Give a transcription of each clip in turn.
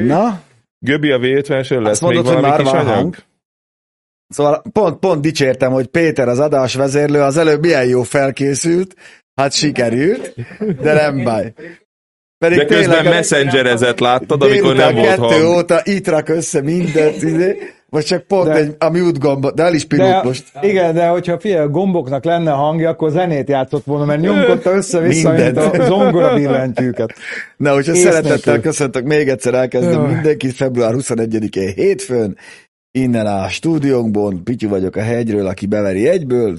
Na? Göbi a V50-esön lesz mondod, még hogy valami már kis van anyag? hang? Szóval pont, pont dicsértem, hogy Péter az adás vezérlő az előbb milyen jó felkészült, hát sikerült, de nem baj. Pedig De közben messengerezett, láttad, amikor nem volt kettő hang. óta itt rak össze mindent, izé, vagy csak pont De- egy, a mute gomba, de el is pirult De, most. igen, de hogyha figyelj, a gomboknak lenne hangja, akkor zenét játszott volna, mert nyomkodta össze-vissza, mint a zongora billentyűket. Na, hogyha Ész szeretettel nélkül. köszöntök, még egyszer elkezdem mindenkit február 21-én hétfőn, innen a stúdiónkból, Pityu vagyok a hegyről, aki beveri egyből,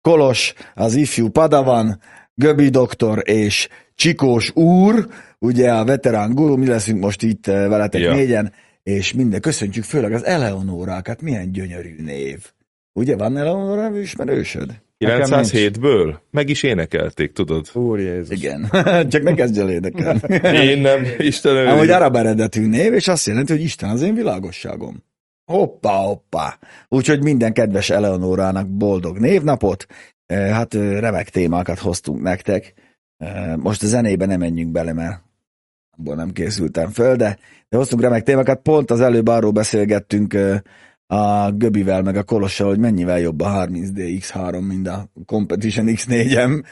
Kolos, az ifjú Padavan, Göbi doktor és Csikós úr, ugye a veterán guru, mi leszünk most itt eh, veletek ja. négyen, és minden, köszöntjük főleg az Eleonorákat, milyen gyönyörű név. Ugye van Eleonora nevű ismerősöd? 907-ből? Meg is énekelték, tudod? Úr Jézus. Igen, csak ne kezdj el énekelni. Én nem, Istenem. Amúgy arab eredetű név, és azt jelenti, hogy Isten az én világosságom. Hoppá, hoppá. Úgyhogy minden kedves Eleonorának boldog névnapot. Eh, Hát eh, remek témákat hoztunk nektek. Eh, Most a zenébe nem menjünk bele, mert abból nem készültem föl, de, de hoztunk remek témákat. Pont az előbb arról beszélgettünk a Göbivel, meg a Kolossal, hogy mennyivel jobb a 30D X3, mint a Competition X4-em,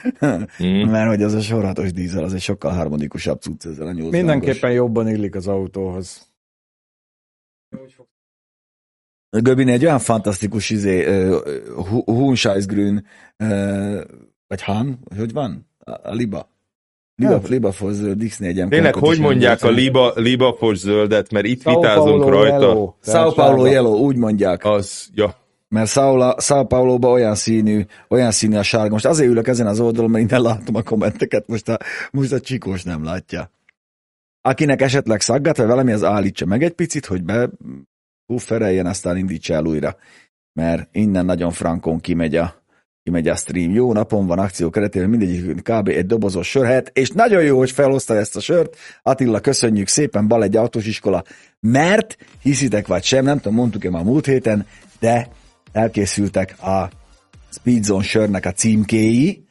Mm. mert hogy az a sorhatos dízel, az egy sokkal harmonikusabb cucc ezzel a 8 Mindenképpen jobban illik az autóhoz. Göbin egy olyan fantasztikus izé, uh, Hunscheisgrün, uh, vagy Han, hogy van? A, a Liba. Liba. Liba for zöld X4-em. Tényleg, hogy mondják a liba, libafos zöldet, mert itt Sao vitázunk Paulo rajta. Yellow. Sao Paulo Yellow, úgy mondják. Az, ja, Mert Sao, Sao Paulo-ba olyan színű, olyan színű a sárga. Most azért ülök ezen az oldalon, mert innen látom a kommenteket, most a, most a csikós nem látja. Akinek esetleg szaggat, vagy valami, az állítsa meg egy picit, hogy be puffereljen, aztán indítsa el újra. Mert innen nagyon frankon kimegy a, kimegy a stream. Jó napon van akció keretében, mindegyik kb. egy dobozos sörhet, és nagyon jó, hogy felhozta ezt a sört. Attila, köszönjük szépen, bal egy autós iskola, mert hiszitek vagy sem, nem tudom, mondtuk-e már múlt héten, de elkészültek a Speedzone sörnek a címkéi,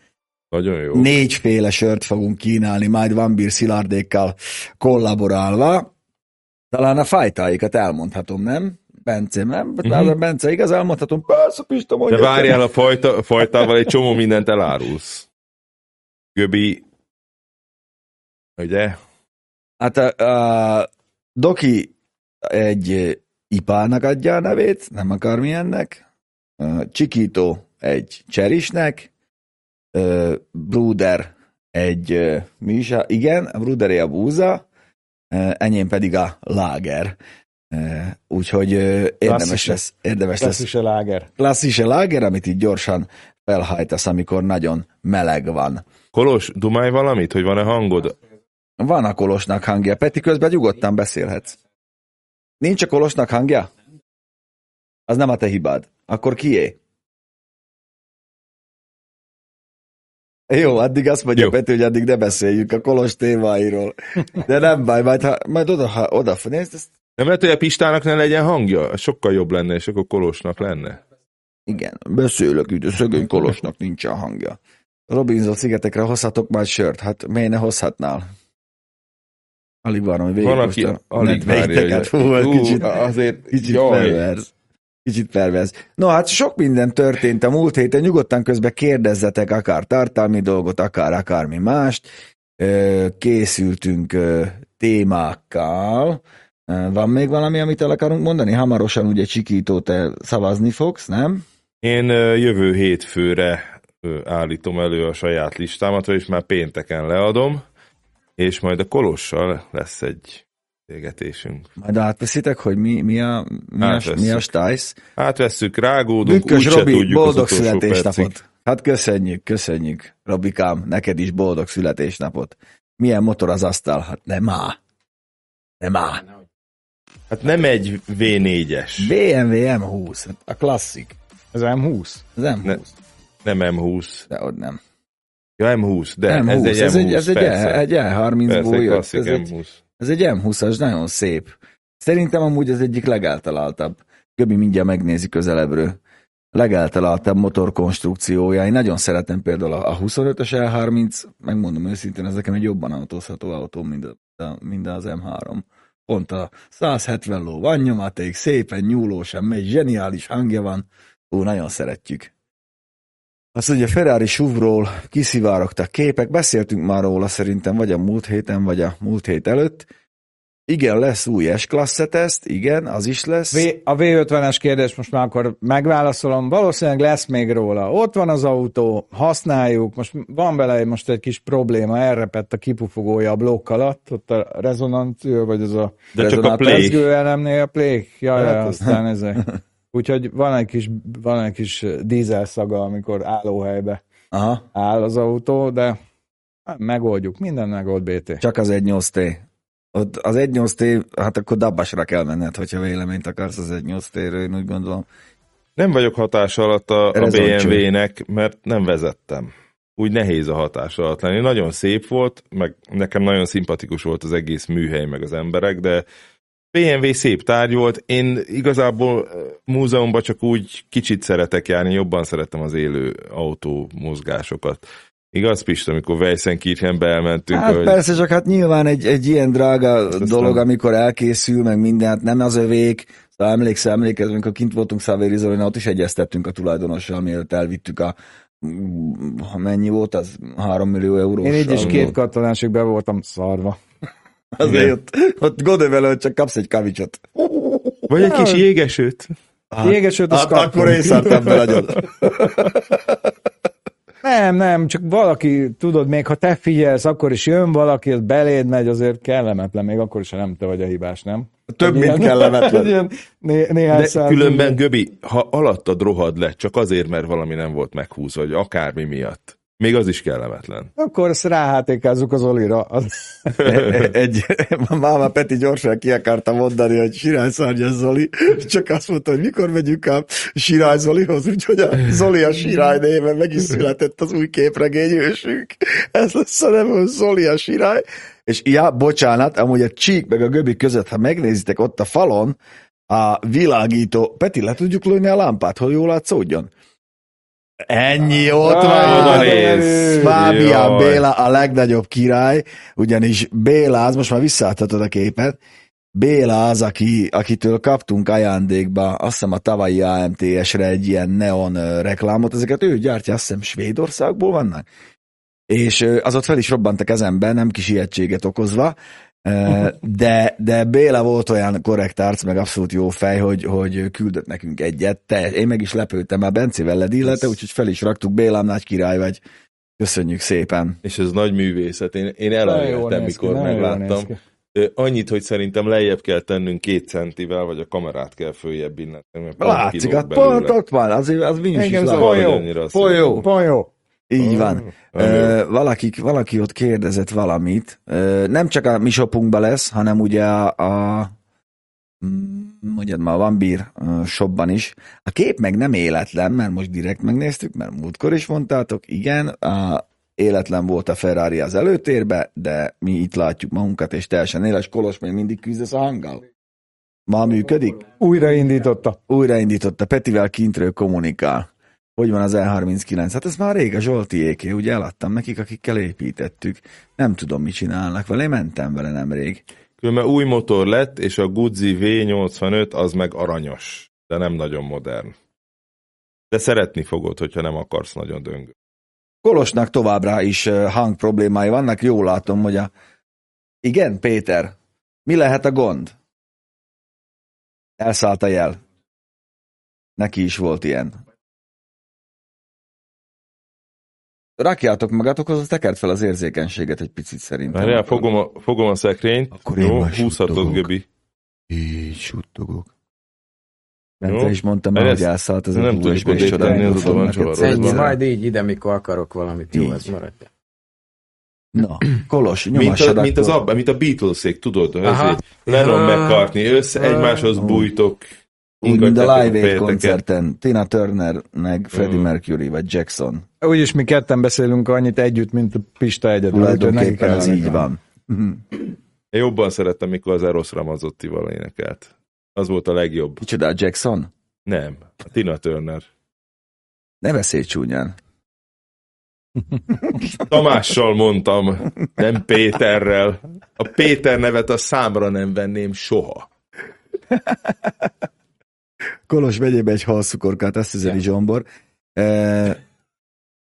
nagyon jó. négyféle sört fogunk kínálni, majd Van Beer szilárdékkal kollaborálva. Talán a fajtáikat elmondhatom, nem? Bence, nem? Uh-huh. Bence, igaz, elmondhatom? Persze, Pista, De mondja. várjál a fajta, fajtával egy csomó mindent elárulsz. Göbi, ugye? Hát a, a Doki egy ipának adja a nevét, nem akar milyennek. Csikító egy cserisnek. Bruder egy, mi is a, igen, a Bruderé a búza, enyém pedig a láger. Úgyhogy érdemes lesz, érdemes lesz Klasszis láger. klasszis láger, amit így gyorsan felhajtasz, amikor nagyon meleg van. Kolos, dumálj valamit, hogy van-e hangod? Van a kolosnak hangja. Peti, közben nyugodtan beszélhetsz. Nincs a kolosnak hangja? Az nem a te hibád. Akkor kié? Jó, addig azt mondja Jó. Peti, hogy addig ne beszéljünk a kolos témáiról. De nem baj, majd, ha, majd oda, ha oda nézd, ezt, Nem lehet, hogy a Pistának ne legyen hangja? Sokkal jobb lenne, és akkor Kolosnak lenne. igen, beszélök, de szögöny kolosnak nincsen hangja. Robinson szigetekre hozhatok már sört, hát miért ne hozhatnál? Alig várom, hogy Van, aki alig várja, hogy- Hú, kicsit, azért, Kicsit jaj. pervers. Kicsit pervers. No, hát sok minden történt a múlt héten, nyugodtan közben kérdezzetek akár tartalmi dolgot, akár akármi mást. Készültünk témákkal. Van még valami, amit el akarunk mondani? Hamarosan ugye Csikító, te szavazni fogsz, nem? Én jövő hétfőre állítom elő a saját listámat, és már pénteken leadom, és majd a Kolossal lesz egy beszélgetésünk. Majd átveszitek, hogy mi, mi a, mi a, Átvesszük. mi a stájsz? Átvesszük, rágódunk, Bükkös úgyse Robi, tudjuk boldog születésnapot. Hát köszönjük, köszönjük, Robikám, neked is boldog születésnapot. Milyen motor az asztal? Hát nem á. Nem á. Hát nem egy V4-es, BMW M20, hát a klasszik. Ez M20. Az M20, Ne- nem M20. de ott nem. Ja, M20, de M20, ez egy M20, ez egy, ez egy, persze. egy E30-ból persze, jött. Ez egy, M20. ez egy M20-as, nagyon szép. Szerintem amúgy az egyik legáltaláltabb. Göbi mindjárt megnézi közelebbről. legeltaláltabb motorkonstrukciója. Én nagyon szeretem például a 25-ös L30, megmondom őszintén, ez nekem egy jobban autózható autó, mint, a, mint az M3. Pont a 170 ló van nyomaték, szépen nyúlósan megy, zseniális hangja van. Ó, nagyon szeretjük. Azt ugye Ferrari SUV-ról kiszivárogtak képek, beszéltünk már róla szerintem vagy a múlt héten, vagy a múlt hét előtt. Igen, lesz új S-klassze teszt, igen, az is lesz. V, a V50-es kérdés most már akkor megválaszolom. Valószínűleg lesz még róla. Ott van az autó, használjuk, most van vele most egy kis probléma, elrepett a kipufogója a blokk alatt, ott a rezonancia, vagy az a De csak a play. elemnél a play. Jaj, hát, aztán ezek. Úgyhogy van egy kis, van egy kis dízel szaga, amikor állóhelybe Aha. áll az autó, de megoldjuk, minden megold BT. Csak az 1.8T. Ott az 1.8T, hát akkor dabbasra kell menned, hogyha véleményt akarsz az 1.8T-ről, én úgy gondolom. Nem vagyok hatás alatt a, a BMW-nek, mert nem vezettem. Úgy nehéz a hatás alatt lenni. Nagyon szép volt, meg nekem nagyon szimpatikus volt az egész műhely, meg az emberek, de BMW szép tárgy volt, én igazából múzeumban csak úgy kicsit szeretek járni, jobban szeretem az élő autó mozgásokat. Igaz, Pista, amikor Weissenkirchenbe elmentünk? Hát hogy... persze, csak hát nyilván egy, egy ilyen drága Ezt dolog, amikor elkészül, meg minden, hát nem az övék, szóval emlékszel, emlékezünk, amikor kint voltunk Szavéri ott is egyeztettünk a tulajdonossal, mielőtt elvittük a ha mennyi volt, az 3 millió euró. Én így is két katonásig be voltam szarva. Azért ott, ott Godevelő, csak kapsz egy kavicsot. Vagy egy kis jégesőt. Hát, jégesőt, hát, akkor én szartam be nagyon. Nem, nem, csak valaki, tudod, még ha te figyelsz, akkor is jön valaki, az beléd megy, azért kellemetlen, még akkor is, ha nem te vagy a hibás, nem? Több, mint kellemetlen. Ilyen, né, néhány De különben, Göbi, ha alattad rohad le, csak azért, mert valami nem volt meghúzva, vagy akármi miatt, még az is kellemetlen. Akkor ezt ráhátékázzuk az Olira. Egy, máma Peti gyorsan ki akarta mondani, hogy Sirály Szárnyas Zoli, csak azt mondta, hogy mikor megyünk a Sirály Zolihoz, úgyhogy a Zoli a Sirály néven meg is született az új képregény ősünk. Ez lesz a neve, Zoli a Sirály. És ja, bocsánat, amúgy a Csík meg a Göbi között, ha megnézitek ott a falon, a világító, Peti, le tudjuk lőni a lámpát, hogy jól látszódjon? Ennyi, ott van. Fábián Béla a legnagyobb király, ugyanis Béla, az most már visszaadhatod a képet, Béla az, aki, akitől kaptunk ajándékba, azt hiszem a tavalyi AMTS-re egy ilyen neon reklámot, ezeket ő gyártja, azt hiszem Svédországból vannak. És az ott fel is robbant a kezembe, nem kis ijegységet okozva, de, de Béla volt olyan korrekt arc, meg abszolút jó fej, hogy, hogy küldött nekünk egyet. Te, én meg is lepődtem, már Bencével ledillette, úgyhogy fel is raktuk, Bélám nagy király vagy. Köszönjük szépen. És ez nagy művészet. Én, én elengedtem, mikor ki, megláttam. Annyit, hogy szerintem lejjebb kell tennünk két centivel, vagy a kamerát kell följebb innen. Látszik, hát pont ott van, azért az mi is Folyó, folyó, folyó. Így van. Ö, valaki, valaki ott kérdezett valamit. Ö, nem csak a mi shopunkba lesz, hanem ugye a, a mondjad ma a Beer shopban is. A kép meg nem életlen, mert most direkt megnéztük, mert múltkor is mondtátok, igen, a életlen volt a Ferrari az előtérbe, de mi itt látjuk magunkat, és teljesen éles Kolos még mindig küzdesz a hanggal. Ma működik? Újraindította. Újraindította. Petivel kintről kommunikál hogy van az E39? Hát ez már rég a Zsoltiéké, ugye eladtam nekik, akikkel építettük. Nem tudom, mit csinálnak vele, én mentem vele nemrég. Különben új motor lett, és a Guzzi V85 az meg aranyos, de nem nagyon modern. De szeretni fogod, hogyha nem akarsz nagyon döngő. Kolosnak továbbra is hang problémái vannak, jól látom, hogy a... Igen, Péter, mi lehet a gond? Elszállt a jel. Neki is volt ilyen. Rakjátok magatokhoz, az tekert fel az érzékenységet egy picit szerintem. Várjál, fogom a, fogom a szekrényt. Akkor én Jó, húzhatod, Göbi. Így suttogok. Bence is mondtam már, hogy elszállt az nem tudjuk és csodálatos. Ennyi, majd így ide, mikor akarok valamit. Jó, ez maradja. Na, Kolos, mint a, mint az abban, mint a Beatles-ék, tudod? Lennon McCartney, össze egymáshoz bújtok. Úgy, mint a Live Aid koncerten. Tina Turner, meg Freddie Mercury, vagy Jackson. Úgyis mi ketten beszélünk annyit együtt, mint a Pista egyedül. Tulajdonképpen ez így van. Én jobban szerettem, mikor az Eros Ramazottival énekelt. Az volt a legjobb. Kicsoda, Jackson? Nem, a Tina Turner. Ne beszélj csúnyán. Tamással mondtam, nem Péterrel. A Péter nevet a számra nem venném soha. Kolos megyébe egy halszukorkát, ezt üzeni yeah. Zsombor. E,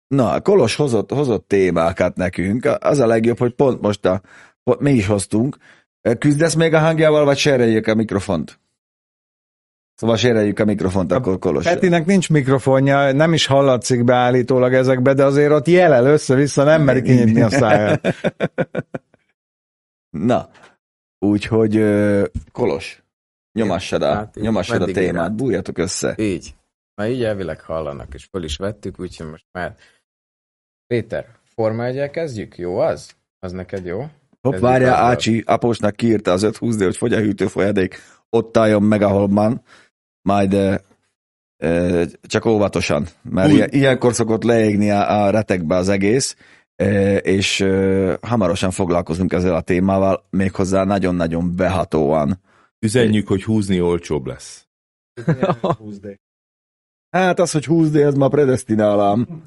na, Kolos hozott, hozott témákat nekünk. Az a legjobb, hogy pont most a, pont mi is hoztunk. Küzdesz még a hangjával, vagy sereljük a mikrofont? Szóval séreljük a mikrofont, akkor Kolos. Petinek nincs mikrofonja, nem is hallatszik beállítólag ezekbe, de azért ott jelel össze-vissza, nem meri kinyitni a száját. Na, úgyhogy Kolos, nyomassad a, hát, nyomassad a témát, bújjatok össze. Így. Na így elvileg hallanak, és föl is vettük, úgyhogy most már Péter, Forma 1 kezdjük? Jó az? Az neked jó? Hopp, várjál, Ácsi, Aposnak kiírta az 520 hogy fogy a hűtőfolyadék, ott álljon meg, ahol van majd e, e, csak óvatosan, mert Úgy. ilyenkor szokott leégni a, a retekbe az egész, e, és e, hamarosan foglalkozunk ezzel a témával, méghozzá nagyon-nagyon behatóan. Üzenjük, hogy húzni olcsóbb lesz. hát az, hogy húzni, ez ma predestinálám.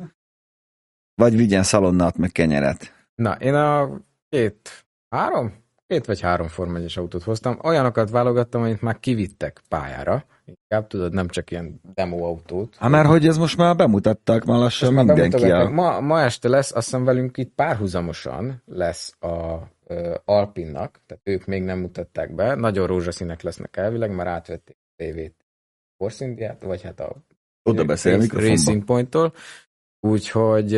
Vagy vigyen szalonnát, meg kenyeret. Na, én a két, három? Két vagy három formányos autót hoztam. Olyanokat válogattam, amit már kivittek pályára inkább, tudod, nem csak ilyen demo autót. Hát mert hogy ez most már bemutatták már lassan most mindenki. A... Ma, ma este lesz, azt hiszem velünk itt párhuzamosan lesz a uh, Alpinnak, tehát ők még nem mutatták be, nagyon rózsaszínek lesznek elvileg, már átvették a tévét Force vagy hát a Oda beszél Racing Point-tól. Úgyhogy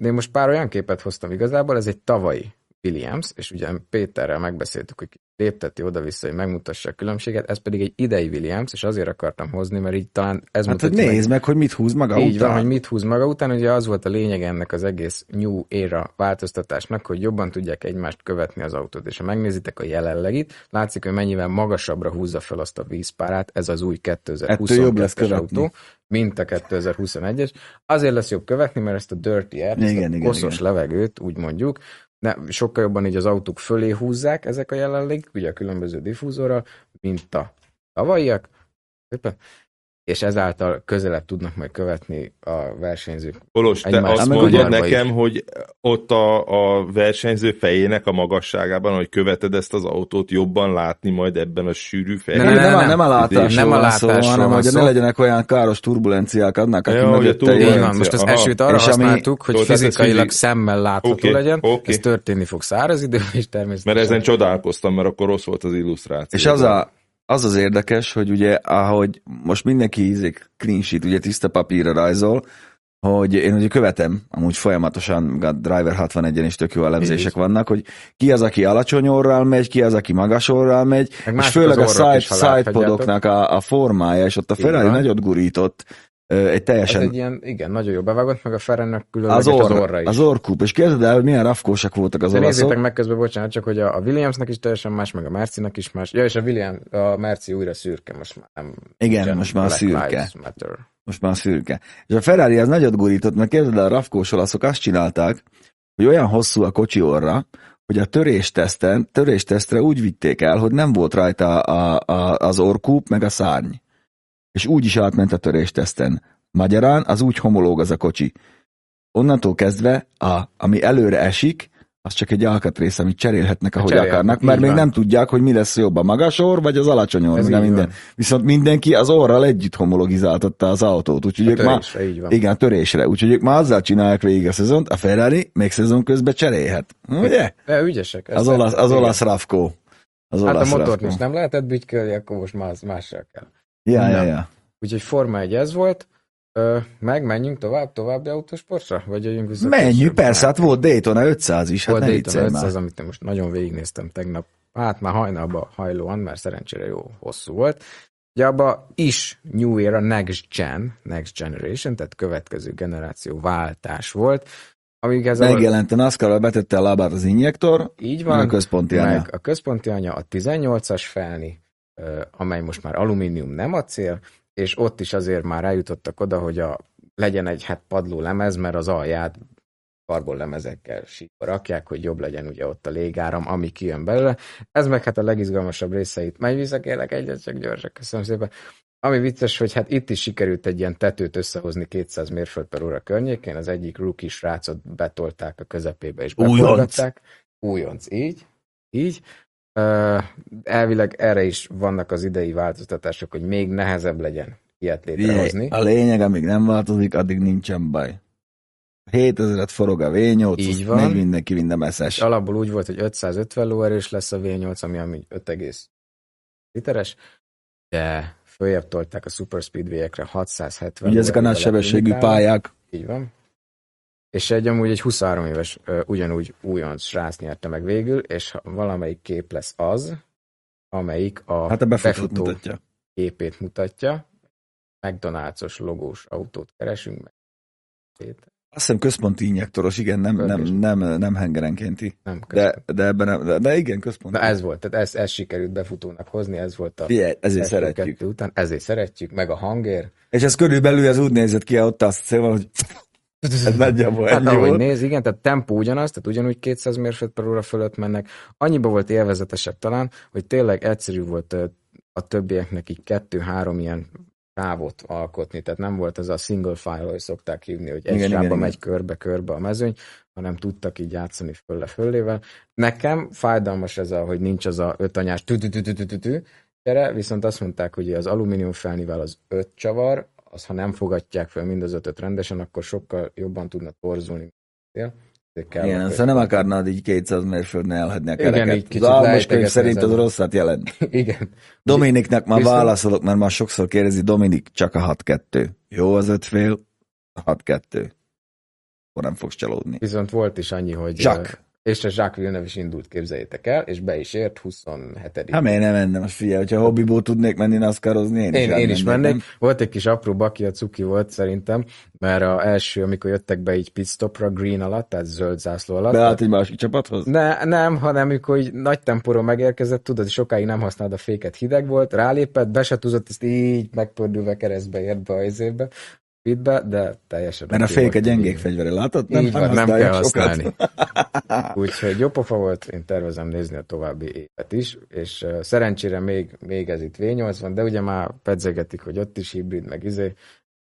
én most pár olyan képet hoztam igazából, ez egy tavalyi Williams, és ugye Péterrel megbeszéltük, hogy lépteti oda-vissza, hogy megmutassa a különbséget, ez pedig egy idei Williams, és azért akartam hozni, mert így talán ez hát, mutatja. nézd meg, hogy mit húz maga így után. van, hogy mit húz maga után, ugye az volt a lényeg ennek az egész New Era változtatásnak, hogy jobban tudják egymást követni az autót, és ha megnézitek a jelenlegit, látszik, hogy mennyivel magasabbra húzza fel azt a vízpárát, ez az új 2022-es autó, mint a 2021-es. Azért lesz jobb követni, mert ezt a dirty air, igen, ezt a igen, koszos igen. levegőt, úgy mondjuk, ne, sokkal jobban így az autók fölé húzzák ezek a jelenleg, ugye a különböző diffúzorral, mint a tavalyiak és ezáltal közelebb tudnak majd követni a versenyzők. Kolos, te azt mondod nekem, is. hogy ott a, a versenyző fejének a magasságában, hogy követed ezt az autót, jobban látni majd ebben a sűrű fejben. Nem, nem, nem, nem a látásról nem a látásról szó, hanem hogy ne legyenek olyan káros turbulenciák adnak, aki ja, mögötte Így van, most az Aha. esőt arra és használtuk, ami... hogy fizikailag szemmel látható okay, legyen, okay. ez történni fog száraz idő, és természetesen. Mert ezen csodálkoztam, mert akkor rossz volt az illusztráció. És az a, az az érdekes, hogy ugye, ahogy most mindenki ízik clean sheet, ugye tiszta papírra rajzol, hogy én ugye követem, amúgy folyamatosan a Driver 61-en is tök jó elemzések vannak, hogy ki az, aki alacsony orral megy, ki az, aki magas orral megy, Meg és főleg a side, sidepodoknak a, a formája, és ott a Ferrari nagyot gurított, egy teljesen... Ez egy ilyen, igen, nagyon jó bevágott, meg a Ferennek különleges az, orr, az orra is. Az orkup, és kérdezd el, milyen rafkósak voltak az olaszok. Nézzétek meg közben, bocsánat, csak hogy a, a Williamsnek is teljesen más, meg a Mercinek is más. Ja, és a William, a Merci újra szürke, most már nem... Igen, most már szürke. Most már szürke. És a Ferrari az nagyot gurított, mert kérdezd el, a rafkós olaszok azt csinálták, hogy olyan hosszú a kocsi orra, hogy a törésteszten, töréstesztre úgy vitték el, hogy nem volt rajta a, a, az orkúp, meg a szárny és úgy is átment a törésteszten. Magyarán az úgy homológ az a kocsi. Onnantól kezdve, a, ami előre esik, az csak egy alkatrész, amit cserélhetnek, ahogy Cserél, akarnak, mert még van. nem tudják, hogy mi lesz jobb, a magas orr, vagy az alacsony orr, minden. Van. Viszont mindenki az orral együtt homologizáltatta az autót, úgyhogy a ők törésre, már, így van. igen, törésre, úgyhogy ők már azzal csinálják végig a szezont, a Ferrari még szezon közben cserélhet. Ugye? De ügyesek. Az olasz, az olasz Rafko. Az hát olasz a motort is nem lehetett bütykölni, akkor most más, mással kell. Ja, ja, ja. Úgyhogy Forma 1 ez volt. Ö, meg menjünk tovább, további autósportra? Vagy jöjjünk vissza? Menjünk, persze, hát volt Daytona 500 is. Hát volt Daytona 500, már. amit én most nagyon végignéztem tegnap. Hát már hajnalba hajlóan, mert szerencsére jó hosszú volt. Ugye abba is New Era Next Gen, Next Generation, tehát következő generáció váltás volt. Amíg ez Megjelent a NASCAR, betette a lábát az injektor, így van, a központi anya. A központi anya, a 18-as felni, amely most már alumínium, nem acél, és ott is azért már eljutottak oda, hogy a, legyen egy hát padló lemez, mert az alját karbon lemezekkel síkba rakják, hogy jobb legyen ugye ott a légáram, ami kijön belőle. Ez meg hát a legizgalmasabb részeit. Majd visszakérlek egyet, csak gyorsan, köszönöm szépen. ami vicces, hogy hát itt is sikerült egy ilyen tetőt összehozni 200 mérföld per óra környékén, az egyik rookie srácot betolták a közepébe és beforgatták. Újonc, így, így. Elvileg erre is vannak az idei változtatások, hogy még nehezebb legyen ilyet létrehozni. A lényeg, amíg nem változik, addig nincsen baj. 7000-et forog a V8, Így van. megy mindenki minden messzes. Alapból úgy volt, hogy 550 lóerős lesz a V8, ami ami 5, literes, de följebb tolták a Super Speedway-ekre 670 Ugye ezek a nagy sebességű pályák. Így van. És egy amúgy egy 23 éves ugyanúgy újonc srác nyerte meg végül, és valamelyik kép lesz az, amelyik a, hát a befutó mutatja. képét mutatja. McDonald's-os logós autót keresünk meg. Azt hiszem központi injektoros, igen, nem, nem, nem, nem hengerenkénti. Nem de, de ebben nem, de, de igen, központi. Na ez volt, tehát ez, ez sikerült befutónak hozni, ez volt a... Fie, ezért szeretjük. Után, ezért szeretjük, meg a hangér. És ez körülbelül ez úgy nézett ki, ott azt hiszem, hogy ez nagyjából hát, ahogy volt. néz, igen, tehát tempó ugyanaz, tehát ugyanúgy 200 mérföld per óra fölött mennek. Annyiba volt élvezetesebb talán, hogy tényleg egyszerű volt a többieknek így kettő-három ilyen távot alkotni, tehát nem volt ez a single file, hogy szokták hívni, hogy egy sávba megy körbe-körbe a mezőny, hanem tudtak így játszani fölle föllével. Nekem fájdalmas ez a, hogy nincs az a ötanyás tü tü tü viszont azt mondták, hogy az alumínium felnivel az öt csavar, az ha nem fogadják fel mind az ötöt rendesen, akkor sokkal jobban tudna torzulni. Kell Igen, szóval nem akarnád így 200 mérföldnél elhagyni a kereket. Igen, így az álmos könyv szerint az rosszat jelent. Igen. Dominiknek már Viszont... válaszolok, mert már sokszor kérdezi, Dominik, csak a 6-2. Jó az öt fél, 6-2. Akkor nem fogsz csalódni. Viszont volt is annyi, hogy... Csak és a Jacques Villeneuve is indult, képzeljétek el, és be is ért 27 Hát miért nem mennem, figyelj, hogyha hobbiból tudnék menni NASCAR-ozni, én, én is, én is mennék. Nem? Volt egy kis apró baki, a cuki volt szerintem, mert a első, amikor jöttek be így pitstopra green alatt, tehát zöld zászló alatt. Beállt egy másik csapathoz? Ne, nem, hanem amikor így nagy tempóra megérkezett, tudod, sokáig nem használd a féket, hideg volt, rálépett, be se tudott, ezt így megpördülve keresztbe ért be az évbe, pitbe, de teljesen... Mert a fék egy gyengék fegyvere, látod? Nem, így van, nem kell használni. Úgyhogy jó pofa volt, én tervezem nézni a további évet is, és uh, szerencsére még, még ez itt V8 van, de ugye már pedzegetik, hogy ott is hibrid, meg izé,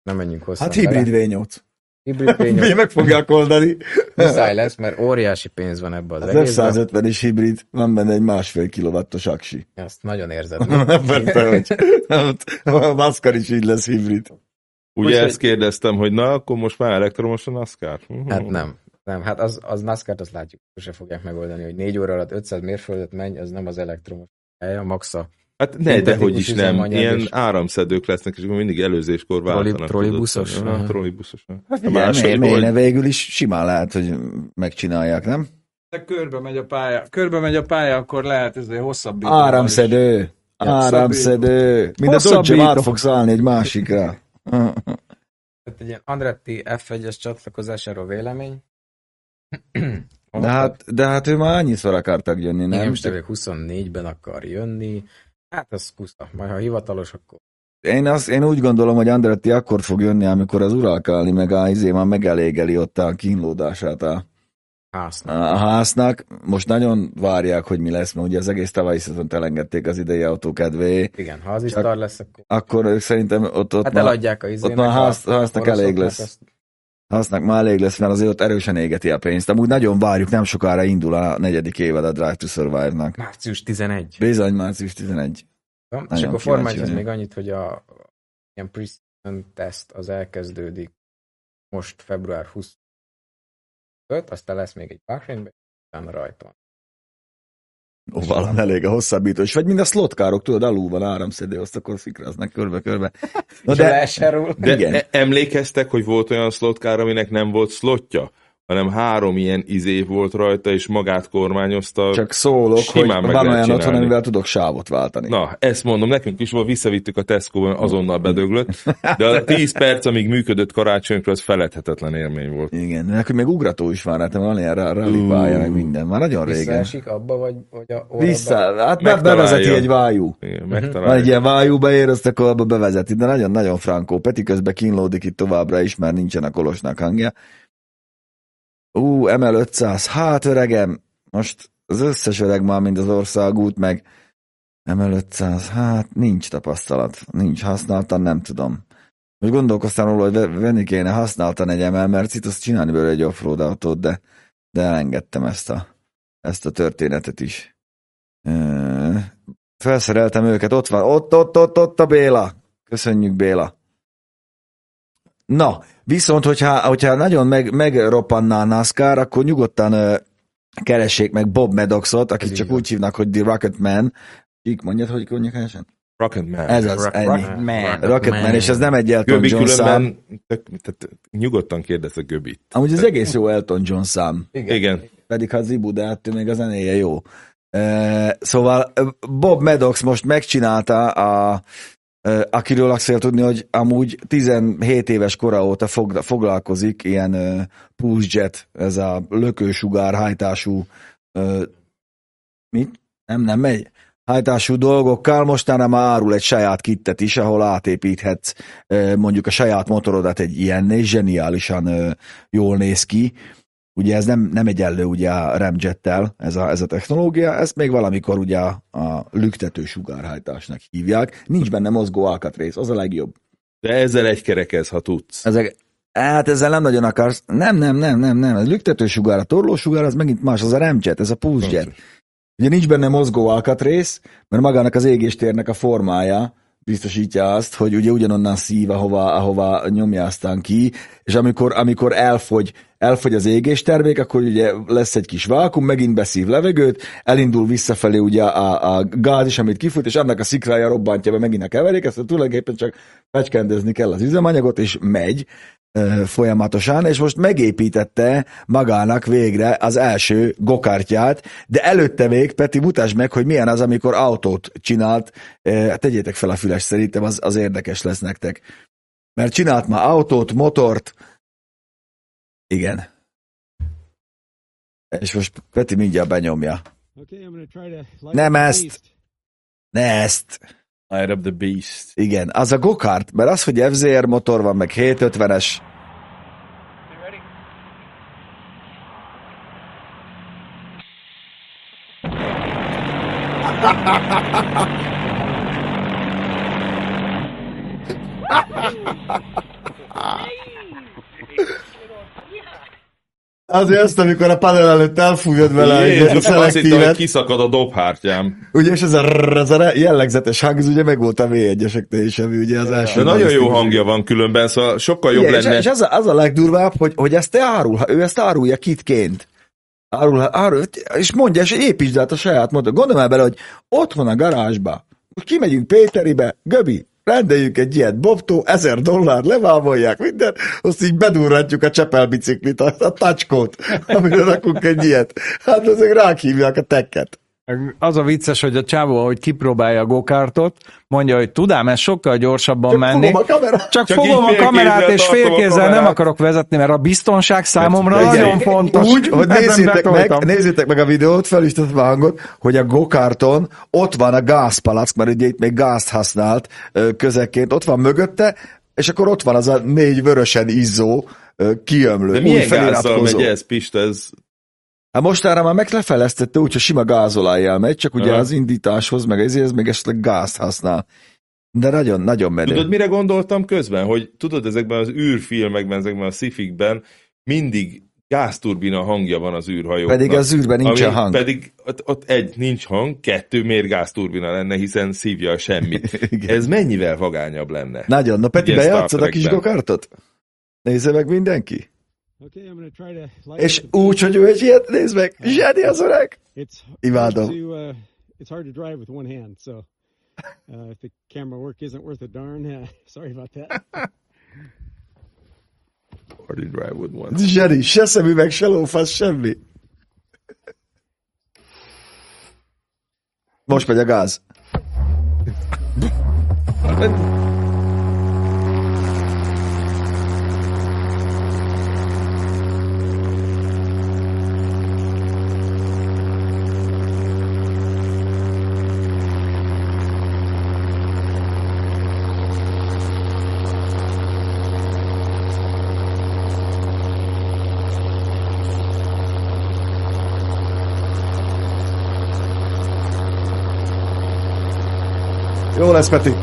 nem menjünk hozzá. Hát hibrid V8. Hibrid V8. Mi meg fogják oldani. Muszáj lesz, mert óriási pénz van ebbe az, az egészben. F-150 is hibrid, van benne egy másfél kilovattos aksi. Azt nagyon érzed. Persze, hogy a Maszkar is így lesz hibrid. Ugye most, ezt kérdeztem, hogy na, akkor most már elektromos a NASCAR? Hát nem. Nem, hát az, az NASCAR-t azt látjuk, sose fogják megoldani, hogy négy óra alatt 500 mérföldet menj, az nem az elektromos hely, a maxa. Hát ne, de hogy is nem. Ilyen és... áramszedők lesznek, és mindig előzéskor váltanak. Trollibuszos? Ja, trollibuszos. Hát a másik, miért, hogy... végül is simán lehet, hogy megcsinálják, nem? De körbe megy a pálya, körbe megy a pálya, akkor lehet ez egy hosszabb. Áramszedő! Áramszedő! Mind a Dodge át fogsz állni egy másikra. Tehát egy ilyen Andretti F1-es csatlakozásáról vélemény. de, hát, de hát ő már annyiszor akartak jönni, nem? Igen, most 24-ben akar jönni. Hát az kusza. Majd ha hivatalos, akkor én, azt, én úgy gondolom, hogy Andretti akkor fog jönni, amikor az uralkálni meg a izé már megelégeli ott a kínlódását a, háznak. A háznak. Most nagyon várják, hogy mi lesz, mert ugye az egész tavalyi szezont elengedték az idei autó kedvé. Igen, ha az is szar lesz, akkor... Akkor ők szerintem ott, ott hát már, eladják a izének, Ott már ház, háznak elég lesz. Azt... Háznak már elég lesz, mert azért ott erősen égeti a pénzt. Amúgy nagyon várjuk, nem sokára indul a negyedik évad a Drive to Survive-nak. Március 11. Bizony, március 11. Ja, és akkor formány még annyit, hogy a ilyen pre test az elkezdődik most február 20 5, aztán lesz még egy Bahreinben, utána rajta Ó, valami elég a hosszabbító. És vagy mind a slotkárok, tudod, alul van áramszedő, azt akkor szikráznak körbe-körbe. No, de, de, de emlékeztek, hogy volt olyan slotkár, aminek nem volt slotja? Hanem három ilyen izé volt rajta, és magát kormányozta. Csak szólok, hogy van olyan otthon, amivel tudok sávot váltani. Na, ezt mondom, nekünk is volt, visszavittük a Tesco-ban, azonnal bedöglött, de a 10 perc, amíg működött karácsonykor, az feledhetetlen élmény volt. Igen, nekünk még ugrató is van, hát van ilyen rally pálya, meg minden, már nagyon régen. Visszaesik abba, vagy, vagy a Vissza, hát be, bevezeti egy vájú. Igen, van egy ilyen vájú beér, azt akkor abba bevezeti, de nagyon-nagyon frankó. Peti közben kínlódik itt továbbra is, mert nincsen a kolosnak hangja. Ú, ML500, hát öregem, most az összes öreg már, mint az országút, meg ML500, hát nincs tapasztalat, nincs használtan, nem tudom. Most gondolkoztam róla, hogy venni kéne használtan egy ML Mercit, azt csinálni belőle egy offroad autót, de, de elengedtem ezt a, ezt a történetet is. Felszereltem őket, ott van, ott, ott, ott, ott a Béla. Köszönjük, Béla. Na, viszont, hogyha, hogyha nagyon meg, megroppanná a NASCAR, akkor nyugodtan keressék meg Bob Medoxot, akit csak úgy hívnak, hogy The Rocket Man. Így mondjad, hogy mondják helyesen? Rocketman. Ez az, Rock, ennyi. Rocketman. Rocketman, és ez nem egy Elton Göbi John szám. Tehát nyugodtan kérdez a Göbit. Amúgy ez egész jó Elton John szám. Igen. Igen. Pedig ha Zibu, de hát még a zenéje jó. Szóval Bob Maddox most megcsinálta a akiről azt kell tudni, hogy amúgy 17 éves kora óta foglalkozik ilyen uh, jet, ez a lökősugár hajtású mit? Nem, nem megy? hajtású dolgokkal, mostanra már árul egy saját kittet is, ahol átépíthetsz mondjuk a saját motorodat egy ilyen, és zseniálisan jól néz ki. Ugye ez nem, nem egyenlő ugye a Ramjettel ez a, ez a technológia, ezt még valamikor ugye a, lüktető sugárhajtásnak hívják. Nincs benne mozgó alkatrész, az a legjobb. De ezzel egy kerekez, ha tudsz. Ezek, hát ezzel nem nagyon akarsz. Nem, nem, nem, nem, nem. A lüktető sugár, a torló sugár, az megint más, az a Ramjet, ez a Pulse Jet. Ugye nincs benne mozgó alkatrész, mert magának az égéstérnek a formája biztosítja azt, hogy ugye ugyanonnan szív, ahova, ahova nyomja aztán ki, és amikor, amikor elfogy, elfogy az égéstermék, akkor ugye lesz egy kis vákum, megint beszív levegőt, elindul visszafelé ugye a, a gáz is, amit kifut, és annak a szikrája robbantja be megint a keverék, ezt tulajdonképpen csak fecskendezni kell az üzemanyagot, és megy folyamatosan, és most megépítette magának végre az első gokártyát, de előtte még, Peti, mutasd meg, hogy milyen az, amikor autót csinált, tegyétek fel a füles, szerintem az, az érdekes lesz nektek. Mert csinált már autót, motort, igen. És most Peti mindjárt benyomja. Nem ezt! Ne ezt! Fire up the Beast. Igen, az a gokart, mert az, hogy FZR motor van, meg 750-es, Azért azt, amikor a panel előtt elfújod vele Jézus, a szelektívet. Azt kiszakad a dobhártyám. Ugye, és ez a, ez a jellegzetes hang, ez ugye meg volt a V1-eseknél is, ami ugye az első. De nagyon jó hangja van különben, szóval sokkal jobb Igen, lenne. És, és az, a, az a legdurvább, hogy, hogy ezt te árul, ő ezt árulja kitként. Árul, árul, és mondja, és építsd át a saját motor. Gondolj el bele, hogy otthon a garázsba, kimegyünk Péteribe, Göbi, rendeljük egy ilyet Bobtó, ezer dollár, levávolják minden, azt így bedurrantjuk a Csepel biciklit, a, a tacskót, amire rakunk egy ilyet. Hát ezek rák hívják a tekket. Az a vicces, hogy a csávó, ahogy kipróbálja a gokártot, mondja, hogy tudám, ez sokkal gyorsabban Csak menni. Fogom a kamerát. Csak, Csak fogom a kamerát, és félkézzel nem akarok vezetni, mert a biztonság számomra Igen. nagyon fontos. Úgy, hogy nézzétek meg, nézzétek meg a videót, fel is a hangot, hogy a gokárton ott van a gázpalack, mert ugye itt még gázt használt közekként, ott van mögötte, és akkor ott van az a négy vörösen izzó kiömlő. De milyen gázzal megy ez, Pista? Ez Hát mostanra már meg lefejlesztette úgy, hogy sima gázolájjal megy, csak ugye Aha. az indításhoz, meg ezért még esetleg gázt használ. De nagyon, nagyon menő. Tudod, mire gondoltam közben? Hogy tudod, ezekben az űrfilmekben, ezekben a szifikben mindig gázturbina hangja van az űrhajóknak. Pedig az űrben nincs hang. Pedig ott, ott egy, nincs hang, kettő, miért gázturbina lenne, hiszen szívja a semmit. Ez mennyivel vagányabb lenne? Nagyon. Na Peti, bejátszod a kis gokartot? Nézze meg mindenki. Okay, I'm gonna try to És úgy, hogy ő egy ilyet, nézd meg, zseni az öreg. Imádom. Uh, it's hard to drive with one hand, so uh, if the camera work isn't worth a darn, uh, sorry about that. hard to drive with one. Zseni, se szemüveg, se lófasz, semmi. Most megy a gáz. Lesz, Peti.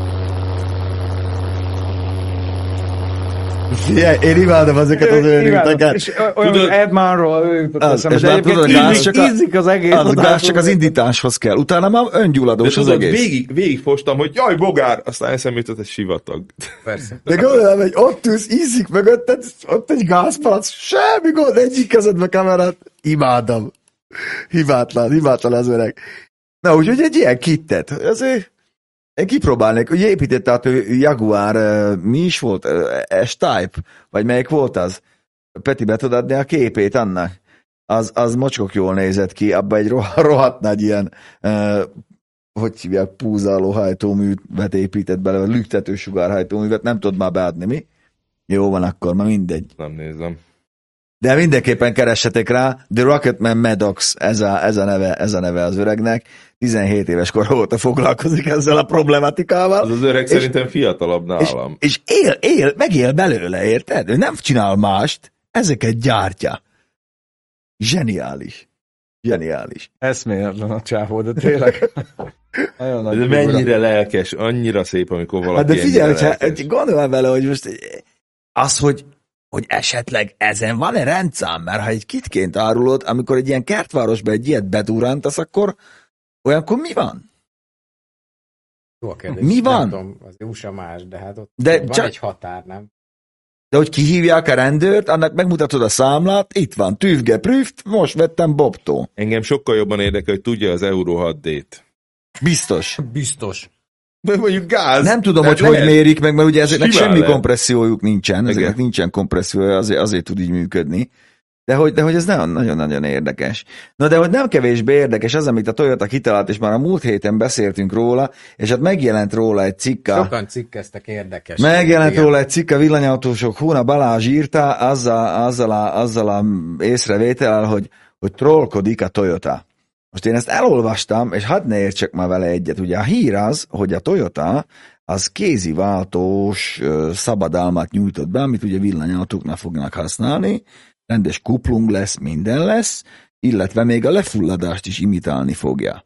Figyelj, én imádom ezeket az őrülteket. Olyan, tudod, Edmanról őrült az, és már tudod, gáz csak, ízik az egész. Az, gáz csak az indításhoz kell. Utána már öngyulladós az egész. Végig, végig fostam, hogy jaj, bogár, aztán eszembe jutott egy sivatag. Persze. De gondolom, hogy ott ülsz, ízik mögötted, ott egy gázpalac, semmi gond, egyik kezedbe kamerát. Imádom. Hibátlan, hibátlan az öreg. Na, úgyhogy egy ilyen kittet. Azért én kipróbálnék, hogy építette át Jaguar, mi is volt? S-Type? Vagy melyik volt az? Peti, be tudod adni a képét annak? Az, az mocskok jól nézett ki, abban egy rohadt nagy ilyen, uh, hogy hívják, púzáló hajtóművet épített bele, vagy lüktető sugárhajtóművet, nem tudod már beadni, mi? Jó van akkor, ma mindegy. Nem nézem. De mindenképpen keressetek rá, The Rocketman Maddox, ez a, ez a, neve, ez a neve az öregnek. 17 éves kor óta foglalkozik ezzel a problematikával. Az az öreg és, szerintem fiatalabb nálam. És, és él, él, megél belőle, érted? Ő nem csinál mást, ezeket gyártja. Zseniális. Zseniális. Eszméletlen a csávó, de tényleg. Nagyon nagy de mennyire lelkes, annyira szép, amikor valaki hát de figyelj, hogyha, gondolj vele, hogy most az, hogy hogy esetleg ezen van-e rendszám, mert ha egy kitként árulod, amikor egy ilyen kertvárosba egy ilyet bedurrantasz, akkor olyankor mi van? Jó a kérdés. Mi van? tudom, az USA más, de hát ott de van csak... egy határ, nem? De hogy kihívják a rendőrt, annak megmutatod a számlát, itt van, tűvge prüft, most vettem Bobtól. Engem sokkal jobban érdekel, hogy tudja az Euro 6D-t. Biztos. Biztos. De mondjuk gáz. Nem tudom, hogy lehet. hogy mérik meg, mert ugye ezeknek Simán semmi lehet. kompressziójuk nincsen, ezeknek Igen. nincsen kompressziója, azért, azért tud így működni. De hogy, de hogy ez nagyon-nagyon érdekes. Na de hogy nem kevésbé érdekes az, amit a Toyota kitalált, és már a múlt héten beszéltünk róla, és hát megjelent róla egy cikka. Sokan cikkeztek érdekes. Megjelent igen. róla egy cikka, villanyautósok, Húna Balázs írta, azzal, azzal, a, azzal a észrevétel, hogy, hogy trollkodik a Toyota. Most én ezt elolvastam, és hadd ne értsek már vele egyet. Ugye a hír az, hogy a Toyota az kéziváltós szabadalmat nyújtott be, amit ugye villanyautóknál fognak használni, rendes kuplung lesz, minden lesz, illetve még a lefulladást is imitálni fogja.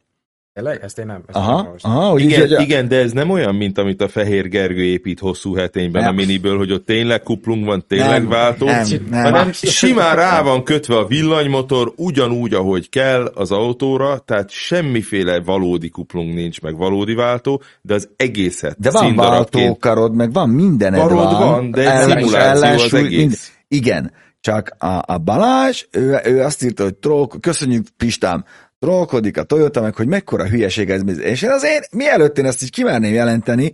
Tényleg? Ezt én nem. Ezt aha, nem aha, hogy igen, így, igen, de ez nem olyan, mint amit a Fehér Gergő épít hosszú hetényben nem. a miniből, hogy ott tényleg kuplung van, tényleg nem, váltó, nem, nem, hanem simán rá van kötve a villanymotor, ugyanúgy, ahogy kell az autóra, tehát semmiféle valódi kuplung nincs, meg valódi váltó, de az egészet De van váltókarod, meg van mindened van. van, de egy szimuláció az egész. Mind, igen, csak a, a Balázs, ő, ő azt írta, hogy troll, köszönjük Pistám, trollkodik a Toyota, meg hogy mekkora hülyeség ez. És én azért, mielőtt én ezt így kimerném jelenteni,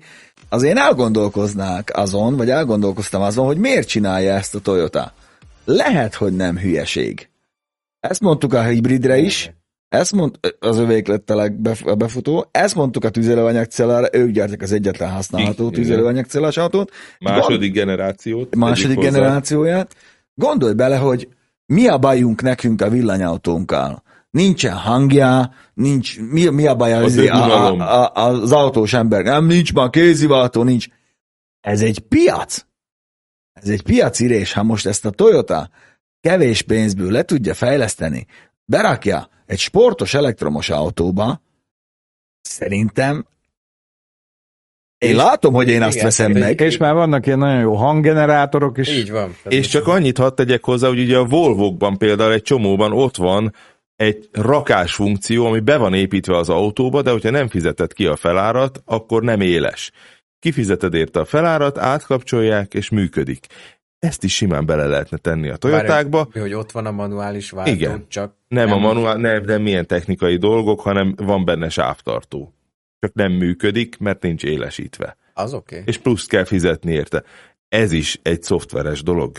az én elgondolkoznák azon, vagy elgondolkoztam azon, hogy miért csinálja ezt a Toyota. Lehet, hogy nem hülyeség. Ezt mondtuk a hibridre is, ezt mond, az övék lett a befutó, ezt mondtuk a tüzelőanyagcellára, ők gyártják az egyetlen használható tüzelőanyagcellás autót. Második generációt. Második generációját. Gondolj bele, hogy mi a bajunk nekünk a villanyautónkkal? nincsen hangja, nincs, mi, mi a baj az, a, a, a, az autós ember? Nem, nincs már kéziváltó, nincs. Ez egy piac. Ez egy piacirés, ha most ezt a Toyota kevés pénzből le tudja fejleszteni, berakja egy sportos elektromos autóba, szerintem én és látom, hogy én azt veszem meg. És már vannak ilyen nagyon jó hanggenerátorok is. Így van. És csak annyit hadd tegyek hozzá, hogy ugye a Volvo-kban például egy csomóban ott van egy rakás funkció, ami be van építve az autóba, de hogyha nem fizeted ki a felárat, akkor nem éles. Kifizeted érte a felárat, átkapcsolják, és működik. Ezt is simán bele lehetne tenni a Toyotákba. Bár, hogy ott van a manuális váltó, Igen. csak... Nem, nem a manuál, nem, nem milyen technikai dolgok, hanem van benne sávtartó. Csak nem működik, mert nincs élesítve. Az oké. Okay. És plusz kell fizetni érte. Ez is egy szoftveres dolog.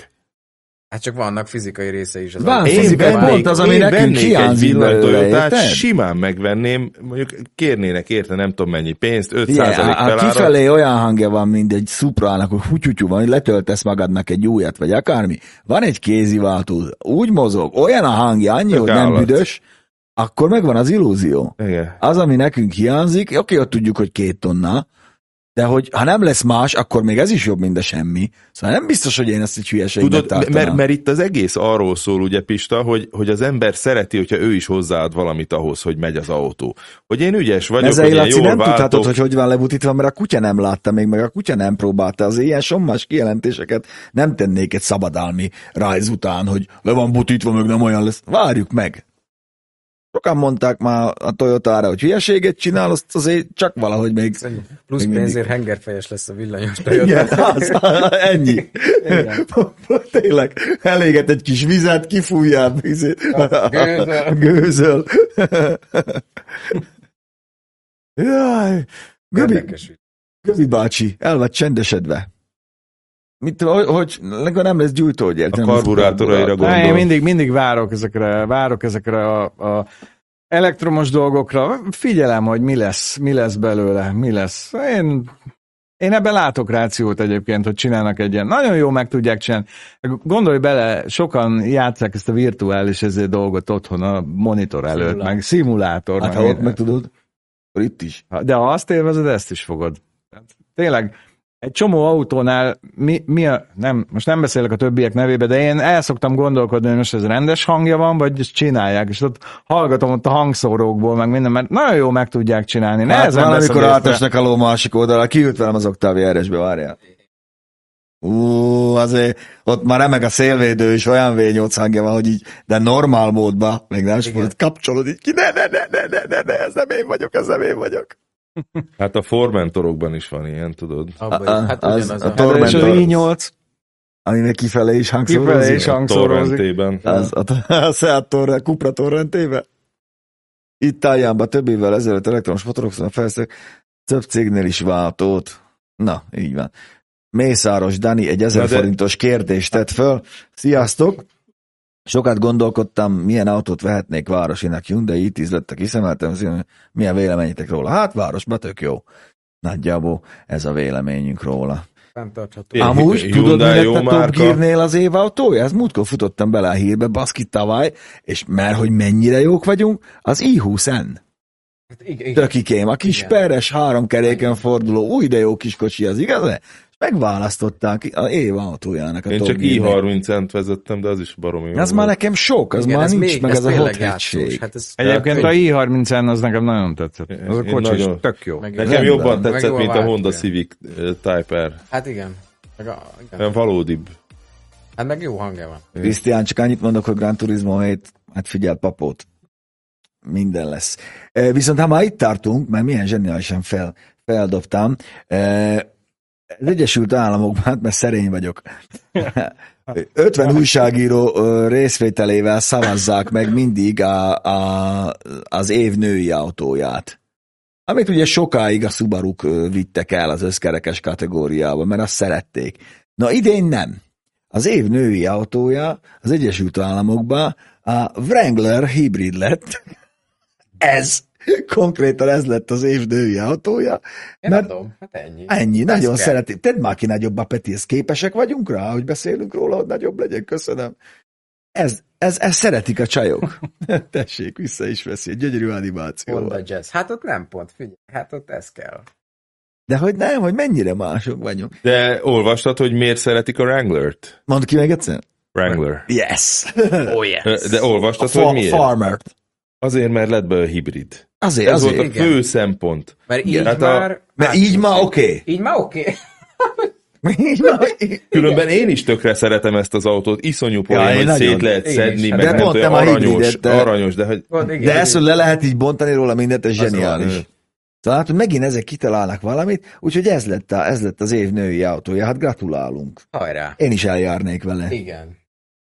Hát csak vannak fizikai része is. Az Van fizikai pont az, ami nekünk hiányzik belőle, simán megvenném, mondjuk kérnének érte nem tudom mennyi pénzt, 5 yeah, felárat. Kifelé olyan hangja van, mint egy szuprának, hogy hutyutyú van, hogy letöltesz magadnak egy újat, vagy akármi. Van egy kéziváltó, úgy mozog, olyan a hangja, annyi, Tök hogy állat. nem büdös, akkor megvan az illúzió. Igen. Az, ami nekünk hiányzik, oké, ott tudjuk, hogy két tonna, de hogy ha nem lesz más, akkor még ez is jobb, mint a semmi. Szóval nem biztos, hogy én ezt egy hülyeségnek Tudod, mert, mert itt az egész arról szól, ugye Pista, hogy, hogy az ember szereti, hogyha ő is hozzáad valamit ahhoz, hogy megy az autó. Hogy én ügyes vagyok, Ezzel hogy Laci, nem váltok. tudhatod, hogy hogy van lebutítva, mert a kutya nem látta még, meg a kutya nem próbálta. Az ilyen sommás kijelentéseket nem tennék egy szabadalmi rájz után, hogy le van butítva, meg nem olyan lesz. Várjuk meg. Sokan mondták már a Toyotára, hogy hülyeséget csinál, azt azért csak valahogy még... Plusz még pénzért hengerfejes lesz a villanyos Toyota. Igen, az, ennyi. Igen. Tényleg, eléget egy kis vizet, kifújja a vizet. Gőzöl. Gőzöl. Jaj, Göbi, Göbi bácsi, el vagy csendesedve. Mit, hogy, hogy legalább nem lesz gyújtógyér. A karburátoraira gondol. Én mindig, mindig várok ezekre, várok ezekre a, a elektromos dolgokra. Figyelem, hogy mi lesz, mi lesz belőle, mi lesz. Én, én ebben látok rációt egyébként, hogy csinálnak egy ilyen. Nagyon jó meg tudják csinálni. Gondolj bele, sokan játszák ezt a virtuális ezért dolgot otthon a monitor előtt, Szimulátor. meg szimulátor. Hát meg ha ott meg tudod, akkor itt is. De ha azt élvezed, ezt is fogod. Tényleg, egy csomó autónál mi, mi a, nem, most nem beszélek a többiek nevébe, de én el szoktam gondolkodni, hogy most ez rendes hangja van, vagy ezt csinálják, és ott hallgatom ott a hangszórókból, meg minden, mert nagyon jó meg tudják csinálni. Hát van, amikor átesnek a ló másik oldalra, kiült velem az Octavia RS-be, várjál. Ú, azért ott már remeg a szélvédő is, olyan V8 hangja van, hogy így, de normál módban, még nem is kapcsolod így ki, ne, ne, ne, ne, ne, ne, ne, ez nem én vagyok, ez nem én vagyok. Hát a Formentorokban is van ilyen, tudod? Abba, a, hát az, az a, a Tormentor. A i8, aminek kifelé is hangszórozik. Kifelé is hangszórozik. Torrentében. Az, a, a Seat Torre, Cupra Torrentében. Itt Tájánban több évvel ezelőtt elektromos motorok szóval felszök, több cégnél is váltót. Na, így van. Mészáros Dani egy 1000 de... forintos kérdést tett föl. Sziasztok! Sokat gondolkodtam, milyen autót vehetnék városinak, Hyundai i10 lettek, hiszemeltem, milyen véleményetek róla? Hát városba tök jó. Nagyjából ez a véleményünk róla. Amúgy, tudod, mi lett a Top Gear-nél az év autója? Ez múltkor futottam bele a hírbe, baszki tavaly, és mert hogy mennyire jók vagyunk, az i20N. Hát Tökikém, a kis igen. peres, három keréken forduló, új de jó kis kocsi, az igaz? Megválasztották a év autójának a Én csak i30-ent vezettem, de az is baromi jó. Az már nekem sok, az Igen, már nincs még, meg ez a hothetség. Hát ez Egyébként a i30-en az nekem nagyon tetszett. Az a kocsi is tök jó. Meg nekem jobban tetszett, mint a Honda Civic Type R. Hát igen. Meg a, igen. valódibb. Hát meg jó hangja van. Krisztián, csak annyit mondok, hogy Gran Turismo helyett, hát figyel papót. Minden lesz. Viszont ha már itt tartunk, mert milyen zseniálisan fel, feldobtam, az Egyesült Államokban, hát mert szerény vagyok, 50 újságíró részvételével szavazzák meg mindig a, a, az év női autóját. Amit ugye sokáig a subaru vittek el az összkerekes kategóriába, mert azt szerették. Na idén nem. Az év női autója az Egyesült Államokban a Wrangler hibrid lett. Ez Konkrétan ez lett az év női autója. Én mert adom, hát ennyi. Ennyi, Ezt nagyon kell. szereti. Tedd már ki nagyobb a képesek vagyunk rá, hogy beszélünk róla, hogy nagyobb legyen, köszönöm. Ez, ez, ez szeretik a csajok. Tessék, vissza is veszi, egy gyönyörű animáció. Jazz. Hát ott nem pont, figyelj, hát ott ez kell. De hogy nem, hogy mennyire mások vagyunk. De olvastad, hogy miért szeretik a Wrangler-t? Mondd ki meg egyszer. Wrangler. Yes. Oh yes. De olvastad, a hogy miért? Farmer. Azért, mert lett belőle hibrid. Azért, Ez azért, volt a igen. fő szempont. Mert így hát már... Mert így ma oké. Okay. Így ma oké. Okay. Különben én is tökre szeretem ezt az autót, iszonyú poén, ja, hogy nagyon, szét lehet szedni, meg de olyan aranyos, de, aranyos, de hogy... De ezt, hogy le lehet így bontani róla mindent, ez zseniális. Szóval hát, hogy megint ezek kitalálnak valamit, úgyhogy ez lett, a, ez lett az év női autója, hát gratulálunk. Hajrá. Én is eljárnék vele. Igen.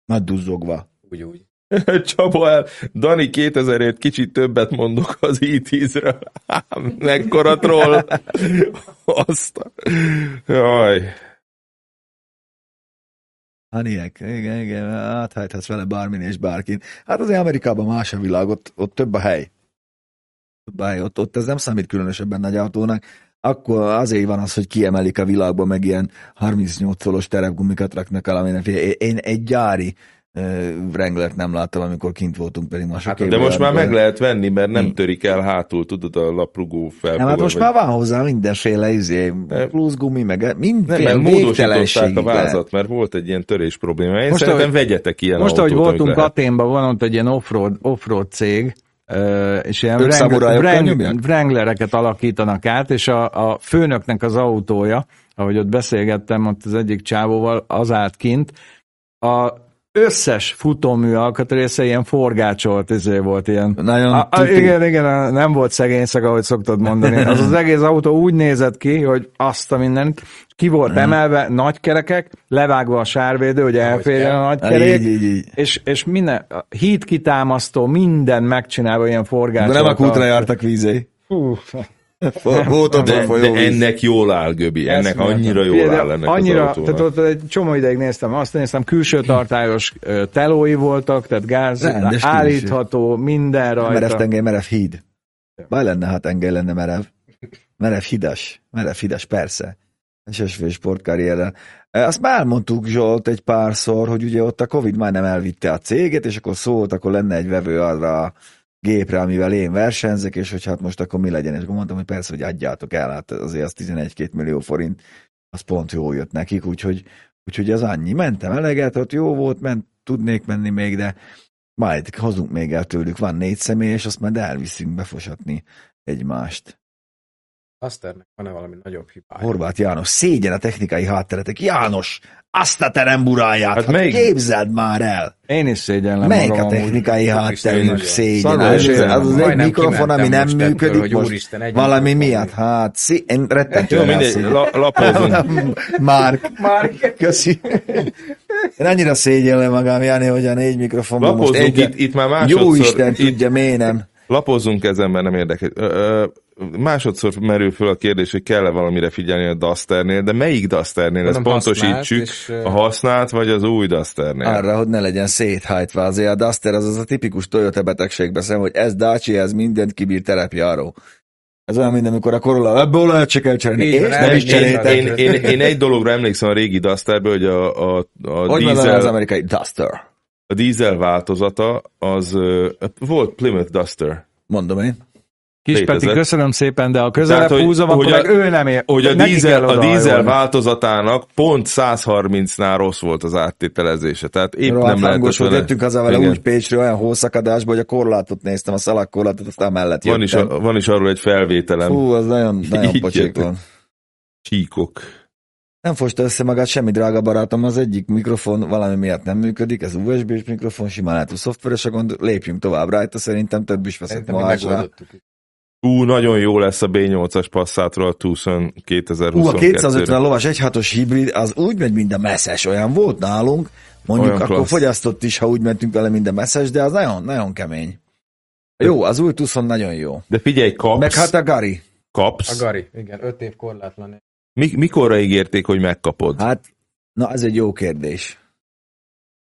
Nagy duzzogva. Úgy, úgy. Csaba el, Dani 2000 kicsit többet mondok az i10-ről. Mekkora troll. Azt. Jaj. Haniek, igen, igen, áthajthatsz vele bármin és bárkin. Hát azért Amerikában más a világ, ott, ott több a hely. Több a hely. Ott, ott ez nem számít különösebben nagy autónak. Akkor azért van az, hogy kiemelik a világban, meg ilyen 38 szolos terepgumikat raknak el, aminek én egy gyári Wranglert nem láttam, amikor kint voltunk, pedig ma hát, De most már meg lehet venni, mert nem törik el hátul, tudod, a laprugó fel. Nem, hát most vagy... már van hozzá mindenféle izé, plusz gumi, meg mindenféle nem, módosították a vázat, mert volt egy ilyen törés probléma. Én most szerintem ahogy, vegyetek ilyen Most, autót, ahogy voltunk Aténban, van ott egy ilyen offroad, offroad cég, és ilyen Wrangler, Wranglereket alakítanak át, és a, a főnöknek az autója, ahogy ott beszélgettem ott az egyik csávóval, az állt kint, a összes futómű alkatrésze ilyen forgácsolt izé volt, ilyen. Nagyon a, a, igen, igen, nem volt szegényszeg, ahogy szoktad mondani. Az az egész autó úgy nézett ki, hogy azt a mindent, ki volt emelve, nagy kerekek, levágva a sárvédő, hogy elférjen a nagy kerék, így, így, így. És, és minden, híd kitámasztó, minden megcsinálva ilyen forgácsolt. De nem a kútra jártak vízé. Hú, volt a de, de ennek jól áll, Göbi, ennek annyira jól de áll ennek annyira, az tehát ott egy csomó ideig néztem, azt néztem, külső tartályos telói voltak, tehát gáz Rendes állítható, minden rajta. Merev tengely, merev híd. Baj lenne, ha tengely lenne merev. Merev hidas, merev hidas, persze. SSV sportkarrierrel. Azt már mondtuk Zsolt egy párszor, hogy ugye ott a Covid már nem elvitte a céget, és akkor szólt, akkor lenne egy vevő arra gépre, amivel én versenyzek, és hogy hát most akkor mi legyen, és akkor mondtam, hogy persze, hogy adjátok el, hát azért az 11-2 millió forint, az pont jó jött nekik, úgyhogy, úgyhogy ez annyi. Mentem eleget, ott jó volt, ment, tudnék menni még, de majd hozunk még el tőlük, van négy személy, és azt majd elviszünk befosatni egymást. Aszternek van-e valami nagyobb hibája? Horváth János, szégyen a technikai hátteretek. János, azt a teremburáját, hát, hát melyik? képzeld már el. Én is szégyellem Melyik a technikai hátterünk szégyen? Az, az, az egy mikrofon, ami nem működik ettől, most Úristen, valami miatt. Hát, szí, én rettentően lapozunk. Márk. Márk. Köszi. Én annyira szégyellem magam, Jani, hogy a négy mikrofonban most egy, itt, itt már másodszor. Jó Isten tudja, miért nem. Lapozzunk ezen, mert nem érdekel. Másodszor merül föl a kérdés, hogy kell-e valamire figyelni a Dusternél, de melyik Dusternél? Ezt pontosítsuk, és, a használt vagy az új Dusternél? Arra, hogy ne legyen széthajtva. Azért a Duster az az a tipikus Toyota betegségbe szem, hogy ez Dacia, ez mindent kibír terepjáró. Ez olyan, mint amikor a Corolla, ebből lehet csak elcserélni. És nem is cseréltek. Én, én, én, én, egy dologra emlékszem a régi Dusterből, hogy a, a, a hogy dízel... az amerikai Duster? A dízel változata az volt Plymouth Duster. Mondom én. Kis Peti, köszönöm szépen, de a közelebb Tehát, húzom, hogy, akkor meg ő nem ér. Hogy a dízel, a dízel változatának pont 130-nál rossz volt az áttételezése. Tehát épp Róla nem lehetett vele. Jöttünk haza vele úgy Pécsről olyan hószakadásba, hogy a korlátot néztem, a szalagkorlátot, aztán mellett van is, a, van is arról egy felvételem. Fú, az nagyon, nagyon pocsék van. Csíkok. Nem fosta össze magát semmi, drága barátom, az egyik mikrofon valami miatt nem működik, ez USB-s mikrofon, simán lehet, szoftveres a gond, lépjünk tovább rajta, szerintem több is veszek ma Ú, nagyon jó lesz a B8-as passzátról a Tucson 2022 Ú, a 250 lovas 1.6-os hibrid, az úgy megy, mint a messzes, olyan volt nálunk, mondjuk olyan akkor klassz. fogyasztott is, ha úgy mentünk vele, mint a messzes, de az nagyon, nagyon kemény. Jó, az új Tucson nagyon jó. De figyelj, kapsz. Meg hát a Gari. Kapsz. A Gari, igen, 5 év korlátlan. Mi, mikorra ígérték, hogy megkapod? Hát, na ez egy jó kérdés.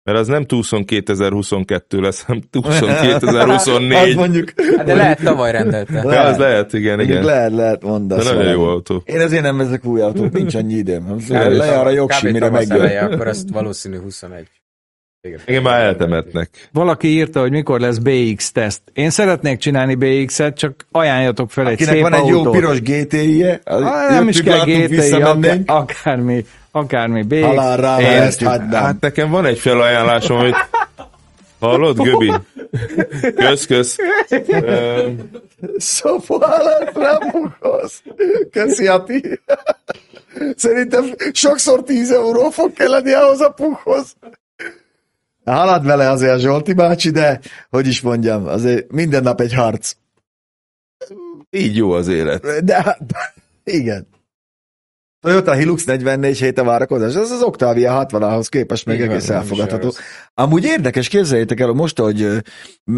Mert az nem Tucson 2022 lesz, hanem Tucson 2024. hát mondjuk. Hát de lehet tavaly rendelte. Lehet. Ja, az lehet, igen, igen. Lehet, lehet mondani. De nagyon jó autó. Én ezért nem vezek új autót, nincs annyi időm. Lejár a jogsi, mire megjön. akkor ezt valószínű 21. Igen, Igen, már eltemetnek. Valaki írta, hogy mikor lesz BX teszt. Én szeretnék csinálni BX-et, csak ajánljatok fel egy Akinek szép van egy autót. jó piros GTI-je, ah, nem is kell GTI, akár, akármi, akármi BX. Halálra ezt Hát nekem van egy felajánlásom, hogy Hallod, Göbi? Kösz, kösz. Szóval rámukhoz. Köszi, Ati. Szerintem sokszor 10 euró fog kelleni ahhoz a puhhoz. Halad vele azért a Zsolti bácsi, de hogy is mondjam, azért minden nap egy harc. Így jó az élet. De hát, igen. Toyota Hilux 44 hét a várakozás, ez az Octavia 60-hoz képest még egész elfogadható. Amúgy érdekes, képzeljétek el, most, hogy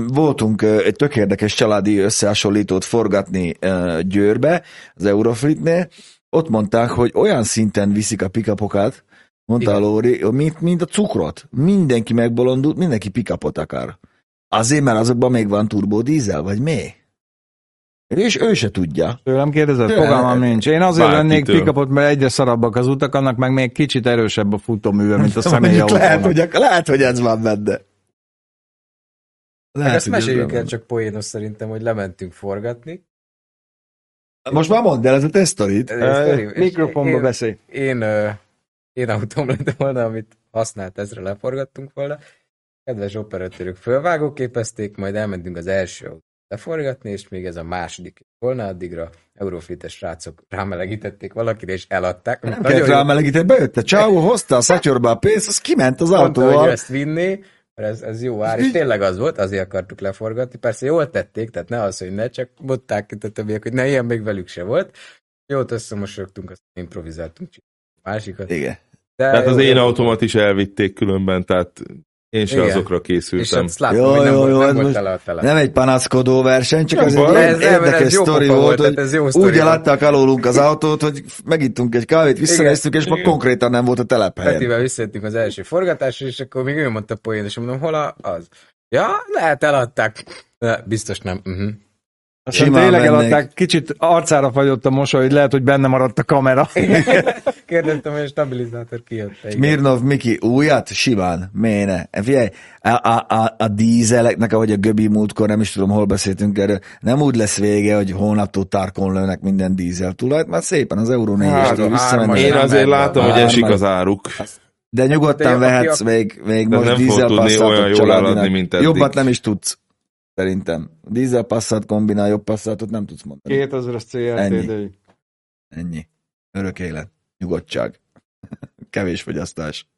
voltunk egy tök érdekes családi összehasonlítót forgatni Győrbe, az Euroflitnél, ott mondták, hogy olyan szinten viszik a pikapokat, Mondta Igen. a Lóri, mint, mint a cukrot. Mindenki megbolondult, mindenki pikapot akar. Azért, mert azokban még van turbodízel, vagy mi? És ő se tudja. Tőlem kérdezett, Tőle- fogalmam nincs. Én azért Bárkitől. vennék pikapot, mert egyre szarabbak az utak, annak meg még kicsit erősebb a futóműve, mint a Mondjuk személyautó. lehet, hogy, lehet, hogy ez van benne. Lehet, ezt meséljük el csak poénos szerintem, hogy lementünk forgatni. Most már mondd el ez a te sztorit. Ez egy sztori, és Mikrofonba én- beszélj. Én, ö, én autóm lett volna, amit használt ezre leforgattunk volna. Kedves operatőrök fölvágóképezték, majd elmentünk az első leforgatni, és még ez a második volna, addigra Euroflites srácok rámelegítették valakire, és eladták. Nem Nagyon kellett rámelegíteni, bejött a csávó, hozta a szatyorba a pénzt, az kiment az mondta, hogy autóval. ezt vinné, mert ez, ez jó ár, és tényleg az volt, azért akartuk leforgatni. Persze jól tették, tehát ne az, hogy ne, csak mondták itt a többiek, hogy ne, ilyen még velük se volt. Jót összemosogtunk, azt improvizáltunk másikat. Igen. De Tehát az én automat is elvitték különben, tehát én se Igen. azokra És készültem. azt láttam, Jó, hogy nem jó, volt, jó, nem ez volt tele. Nem egy panaszkodó verseny, csak Nem egy baj. Ez- ez- ez érdekes jó sztori volt, volt, hogy tehát ez jó sztori úgy eladták alólunk az autót, hogy megittunk egy kávét, visszanéztük, és ma konkrétan nem volt a telephelyen. Petivel visszajöttünk az első forgatásra, és akkor még ő mondta poén, és mondom, hol a, az? Ja, lehet eladták. De biztos nem. Uh-huh. Aztán Simán tényleg mennék. eladták, kicsit arcára fagyott a mosoly, hogy lehet, hogy benne maradt a kamera. Kérdeztem, hogy a stabilizátor kijött. Igen. Mirnov Miki, újat? Simán, méne. Figyelj, a, a, a, a dízeleknek, ahogy a Göbi múltkor, nem is tudom, hol beszéltünk erről, nem úgy lesz vége, hogy hónaptól tárkon lőnek minden dízel tulajt, már szépen az Euró 4 Hát, visszamenni. Én azért látom, hogy esik az áruk. De nyugodtan aki vehetsz a- még, még De most dízel olyan jól családinak. eladni, mint eddig. Jobbat nem is tudsz, szerintem. Dízel passzát kombinál, jobb passzátot nem tudsz mondani. 2000-es CRT, Ennyi. Ennyi. Örök élet. Nyugodtság. Kevés fogyasztás.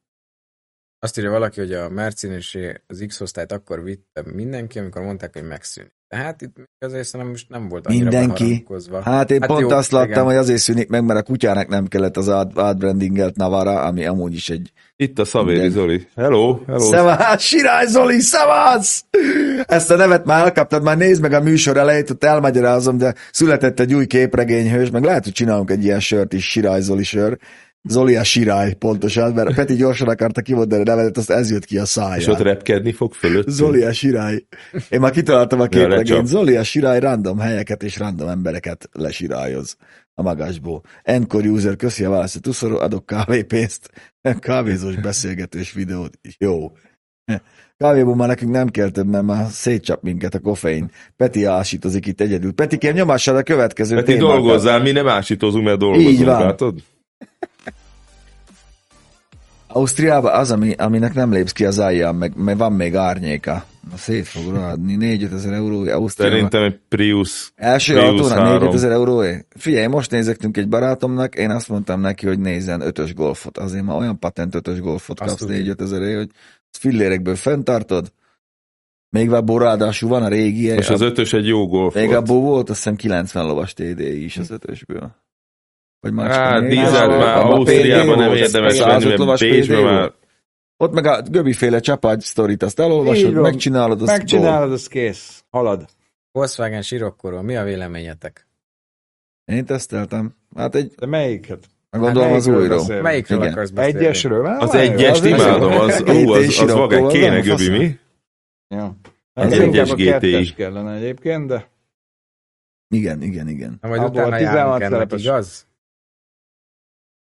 Azt írja valaki, hogy a Mercin és az X-osztályt akkor vitte mindenki, amikor mondták, hogy megszűnik. Tehát itt azért szerintem most nem volt annyira Mindenki. Hát én Hát pont jó, azt láttam, igen. hogy azért szűnik meg, mert a kutyának nem kellett az át, átbrandingelt Navara, ami amúgy is egy... Itt a Szavéri Igen. Zoli. Hello, hello. Szevasz, Sirály Zoli, szevasz! Ezt a nevet már elkaptad, már nézd meg a műsor elejét, ott elmagyarázom, de született egy új képregényhős, meg lehet, hogy csinálunk egy ilyen sört is, Sirály Zoli sör. Zoli a Sirály, pontosan, mert Peti gyorsan akarta kimondani a nevetet, azt ez jött ki a És száján. ott repkedni fog fölött. Zoli a Sirály. Én már kitaláltam a lecsap. képregényt. Zoli a Sirály random helyeket és random embereket lesirályoz a magasból. Encore user, köszi a választ, tuszoró, adok kávépénzt, kávézós beszélgetős videót. Jó. Kávéból már nekünk nem kell több, mert már szétcsap minket a koffein. Peti ásítozik itt egyedül. Peti, kérem, nyomassad a következő Peti témákat. dolgozzál, mi nem ásítozunk, mert dolgozunk, Így van. látod? Ausztriában az, ami, aminek nem lépsz ki az alján, meg, meg van még árnyéka. Na, szét fog ráadni. 4 ezer euró Ausztriában. Szerintem egy Prius. Első Prius autónak 3. 4000 euróé? Figyelj, most nézektünk egy barátomnak, én azt mondtam neki, hogy nézzen ötös golfot. Azért már olyan patent ötös golfot kapsz tudni. 4 ezeré, hogy azt fillérekből fenntartod. Még abból ráadásul van a régi. És az ötös egy jó golf Még volt. abból volt azt hiszem 90 lovas TDI is az ötösből. Vagy már csak Hát, még- dízel Abba már Ausztriában nem érdemes 105 venni, mert Bécsben már. Ott meg a göbiféle csapágy sztorit, azt Így elolvasod, van. megcsinálod, azt Megcsinálod, az kész. Halad. Volkswagen Sirokkorról, mi a véleményetek? Én teszteltem. Hát egy, De melyiket? gondolom az melyikről újról. Melyikről Igen. akarsz beszélni? Egyesről? Hát, az egyest az imádom, az, ú, az, az vagány, kéne göbi, mi? Ja. Ez inkább egyes GTI. kellene egyébként, de Igen, igen, igen. Na, majd Abból utána a járunk 16 ennek, szerepes. igaz?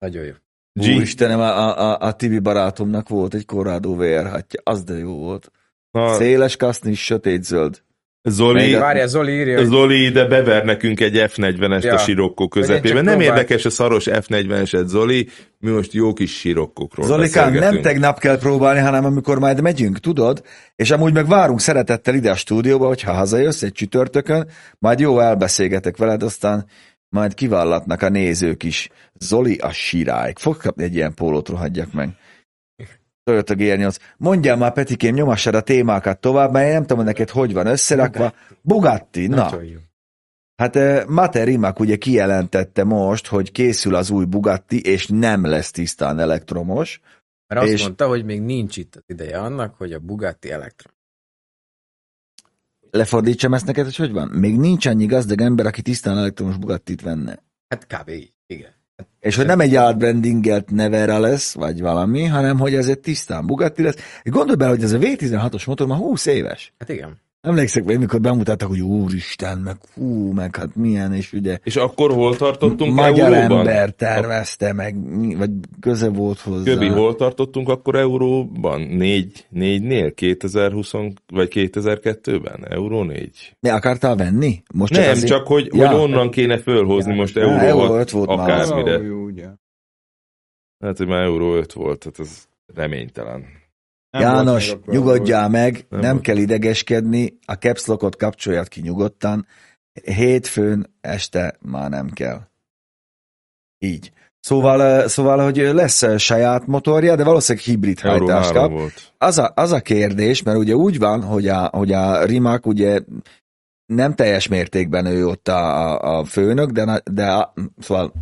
Nagyon jó. G. Úristenem, a, a, a, a Tibi barátomnak volt egy Corrado VR hatja, az de jó volt. Na, Széles kaszni, sötét zöld. Zoli, a- Várjál, Zoli írja, Zoli ide bever nekünk egy F40-est Ja. a sirokkó közepében. Nem próbált- érdekes a szaros F40-eset, Zoli, mi most jó kis sirokkokról Zolikán, nem tegnap kell próbálni, hanem amikor majd megyünk, tudod? És amúgy meg várunk szeretettel ide a stúdióba, hogyha hazajössz egy csütörtökön, majd jó elbeszélgetek veled, aztán majd kivallatnak a nézők is. Zoli a sirály. Fog kapni egy ilyen pólót, rohadjak meg. Toyota G8. Mondjál már, Petikém, nyomassad a témákat tovább, mert én nem tudom neked, hogy van összerakva. Bugatti, na. Hát eh, Mate Rimac ugye kijelentette most, hogy készül az új Bugatti, és nem lesz tisztán elektromos. Mert azt És- mondta, hogy még nincs itt az ideje annak, hogy a Bugatti Electron. Lefordítsam ezt neked, hogy hogy van? Még nincs annyi gazdag ember, aki tisztán elektromos Bugattit venne. Hát kb. így, igen. És hogy nem egy átbrandingelt Nevera lesz, vagy valami, hanem hogy ez egy tisztán Bugatti lesz. Gondolj bele, hogy ez a V16-os motor már 20 éves. Hát igen. Emlékszek még, mikor bemutattak, hogy úristen, meg hú, meg hát milyen, és ugye... És akkor hol tartottunk Magyar euróban? ember tervezte, meg, vagy köze volt hozzá. Köbi, hol tartottunk akkor euróban? Négy, négynél? 2020 vagy 2002-ben? Euró négy? Mi akartál venni? Most csak Nem, azért... csak hogy, ja. hogy onnan kéne fölhozni ja. most euró, ja, euró 5 volt akármire. Már. Hát, hogy már euró 5 volt, tehát ez reménytelen. Nem János, nyugodjál meg, nem, nem kell idegeskedni, a caps lockot kapcsoljad ki nyugodtan, hétfőn este már nem kell. Így. Szóval, szóval, hogy lesz saját motorja, de valószínűleg hibrid hajtást kap. Volt. Az, a, az a kérdés, mert ugye úgy van, hogy a, hogy a Rimac ugye nem teljes mértékben ő ott a, a főnök, de, de a, szóval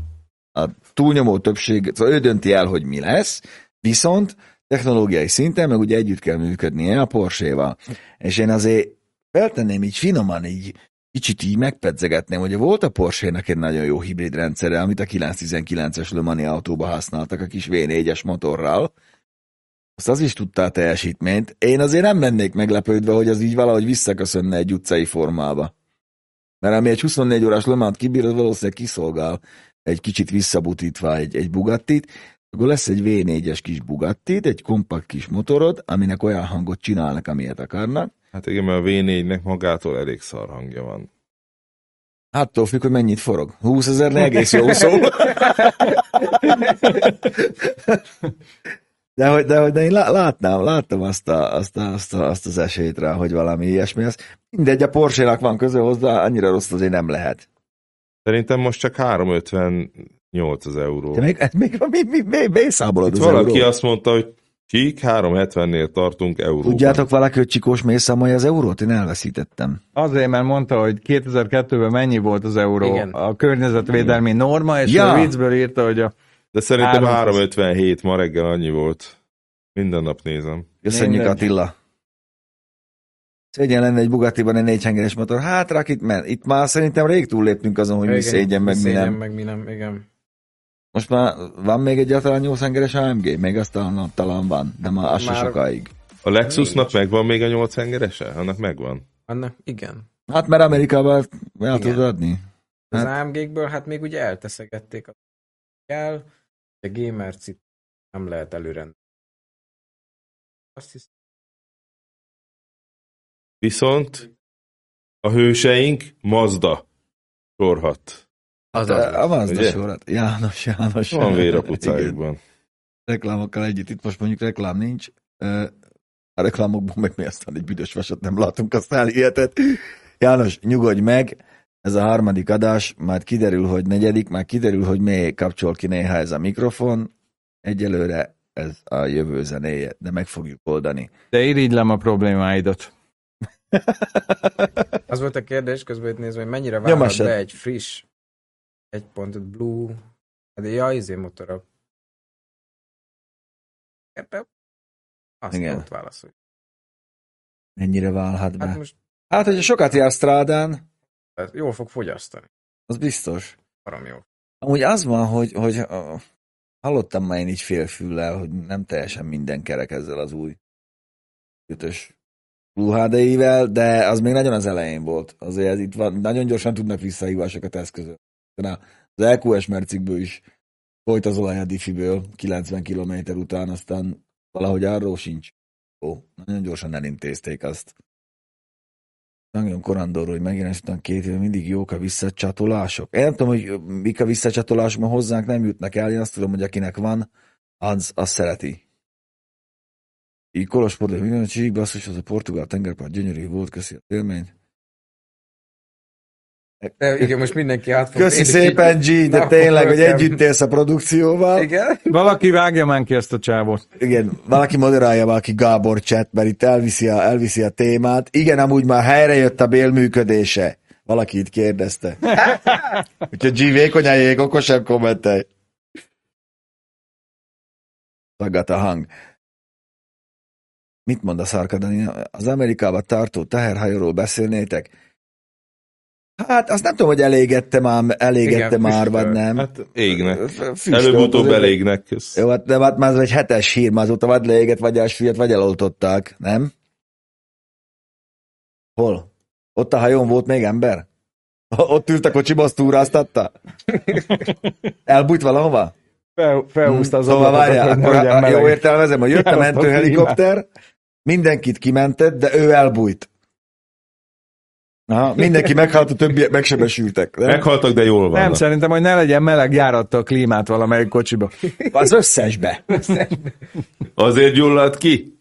a túlnyomó többség, szóval ő dönti el, hogy mi lesz, viszont technológiai szinten, meg ugye együtt kell működnie a Porsche-val. És én azért feltenném így finoman, így kicsit így megpedzegetném, hogy volt a Porsche-nak egy nagyon jó hibrid rendszere, amit a 919-es Le Mani autóba használtak a kis V4-es motorral. Azt az is tudta a teljesítményt. Én azért nem lennék meglepődve, hogy az így valahogy visszaköszönne egy utcai formába. Mert ami egy 24 órás Le Mans kibír, az valószínűleg kiszolgál egy kicsit visszabutítva egy, egy Bugattit, akkor lesz egy V4-es kis Bugatti, egy kompakt kis motorod, aminek olyan hangot csinálnak, amilyet akarnak. Hát igen, mert a V4-nek magától elég szar hangja van. Attól függ, hogy mennyit forog. 20 ezer egész jó szó. De hogy, de, hogy, de én látnám, láttam azt, a, azt, a, azt, a, azt az esélyt rá, hogy valami ilyesmi az. Mindegy, a porsche van köze hozzá, annyira rossz azért nem lehet. Szerintem most csak 350 8 euró. De még, még mi, mi, mi, mi számolod az Valaki euró? azt mondta, hogy Csík 370-nél tartunk euróban. Tudjátok valaki, hogy Csikós mély számolja az eurót? Én elveszítettem. Azért, mert mondta, hogy 2002-ben mennyi volt az euró Igen. a környezetvédelmi norma, és ja. a viccből írta, hogy a... De szerintem 357 ma reggel annyi volt. Minden nap nézem. Köszönjük Minden. Attila. Szégyen lenne egy Bugatti-ban egy négyhengeres motor. Hát rak itt, men. itt már szerintem rég túlléptünk azon, hogy igen, mi szégyen, meg mi nem. meg mi nem, igen. Most már van még egyáltalán 8 hengeres AMG? Még azt talán, talán van, de már az már... sokáig. A Lexusnak megvan még a 8 hengerese? Annak megvan? Annak igen. Hát mert Amerikában el tudod adni. Hát... Az AMG-kből hát még ugye elteszegették a kell, a gamer nem lehet előrendelni. Azt hiszem. Viszont a hőseink Mazda sorhat. Az az, a Mazda sorat. János, János. Van vér a pucájukban. Reklámokkal együtt, itt most mondjuk reklám nincs. A reklámokban meg mi aztán egy büdös vasat nem látunk, aztán ilyetet. János, nyugodj meg, ez a harmadik adás, majd kiderül, hogy negyedik, már kiderül, hogy még kapcsol ki néha ez a mikrofon. Egyelőre ez a jövő zenéje, de meg fogjuk oldani. De irigylem a problémáidat. Az volt a kérdés, közben itt nézve, hogy mennyire válhat be egy friss egy pontot Blue, de ja, izé motorok. Ebbe azt Igen. ott válaszolj. Mennyire válhat be? Hát, most... hát hogyha sokat jár strádán, hát jól fog fogyasztani. Az biztos. Aram jó. Amúgy az van, hogy, hogy uh, hallottam már én így félfüllel, hogy nem teljesen minden kerek ezzel az új ötös Blue HD-vel, de az még nagyon az elején volt. Azért ez itt van, nagyon gyorsan tudnak visszahívásokat eszközölni az LQS mercikből is folyt az olaj a diffiből 90 km után, aztán valahogy arról sincs. Ó, nagyon gyorsan elintézték azt. Nagyon korandor, hogy megjelenés után két éve mindig jók a visszacsatolások. Én nem tudom, hogy mik a visszacsatolások, mert hozzánk nem jutnak el. Én azt tudom, hogy akinek van, az, az szereti. Így Kolosport, de minden csík, basszus, az a portugál tengerpart gyönyörű volt, köszi a élményt. De igen, most mindenki át fog Köszi szépen, G, de tényleg, hogy együtt élsz a produkcióval. Igen. Valaki vágja már ki ezt a csávot. Igen, valaki moderálja valaki Gábor chat, mert itt elviszi a, elviszi a témát. Igen, amúgy már helyre jött a bélműködése. Valaki itt kérdezte. Úgyhogy G vékonyaljék, okosabb kommentelj. Tagad a hang. Mit mond a szarkadani? Az Amerikába tartó teherhajóról beszélnétek? Hát azt nem tudom, hogy elégette már, elégette Igen, már, vagy nem. Hát égnek. Előbb-utóbb elégnek. Kösz. Jó, hát, de hát már ez egy hetes hír, már azóta vagy leégett, vagy elsüllyedt, vagy eloltották, nem? Hol? Ott a hajón volt még ember? Ott ült a kocsiba, azt túráztatta? Elbújt valahova? Fel, felhúzta az Szóval várjál, akkor a, jó értelmezem, hogy jött a mentőhelikopter, mindenkit kimentett, de ő elbújt. Aha, mindenki meghalt, a többiek megsebesültek. Nem? Meghaltak, de jól van. Nem, szerintem, hogy ne legyen meleg, járatta a klímát valamelyik kocsiba. Az összesbe. Azért gyulladt ki?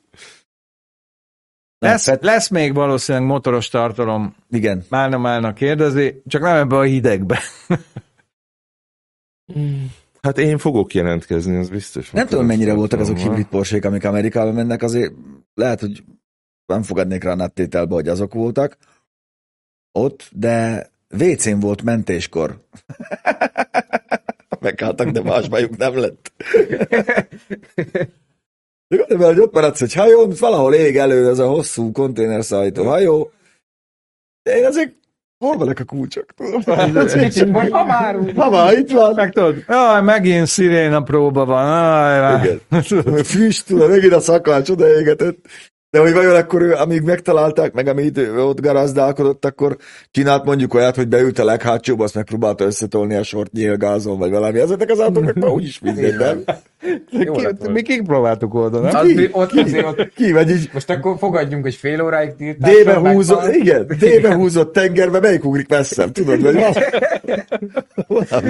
Lesz, Pet... lesz még valószínűleg motoros tartalom. Igen. Málna Málna kérdezi, csak nem ebbe a hidegbe. Hát én fogok jelentkezni, az biztos. Nem tudom, mennyire voltak azok hibrid porsék, amik Amerikába mennek, azért lehet, hogy nem fogadnék rá a nettételbe, hogy azok voltak ott, de WC-n volt mentéskor. Megháltak, de más bajuk nem lett. De hogy ott maradsz egy hajón, valahol ég elő ez a hosszú konténerszállító hajó. De én azért Hol vannak a kulcsok? már Ha már itt van. Meg tudod, jaj, megint sziréna próba van. Aj, Igen. Füst, tudod, megint a szakács odaégetett. De hogy vajon akkor ő, amíg megtalálták, meg amíg ott garazdálkodott, akkor csinált mondjuk olyat, hogy beült a leghátsóba, azt megpróbálta összetolni a sort nyílgázon, vagy valami. Ezeknek az autóknak már úgyis mindegy, nem? Ki, mi kik próbáltuk oldani? Az, ki, ott ki, azért ott, ki, vagy így... Most akkor fogadjunk, hogy fél óráig tiltás. Débe húzott, megvan. igen, débe húzott tengerbe, melyik ugrik messzebb, tudod, vagy.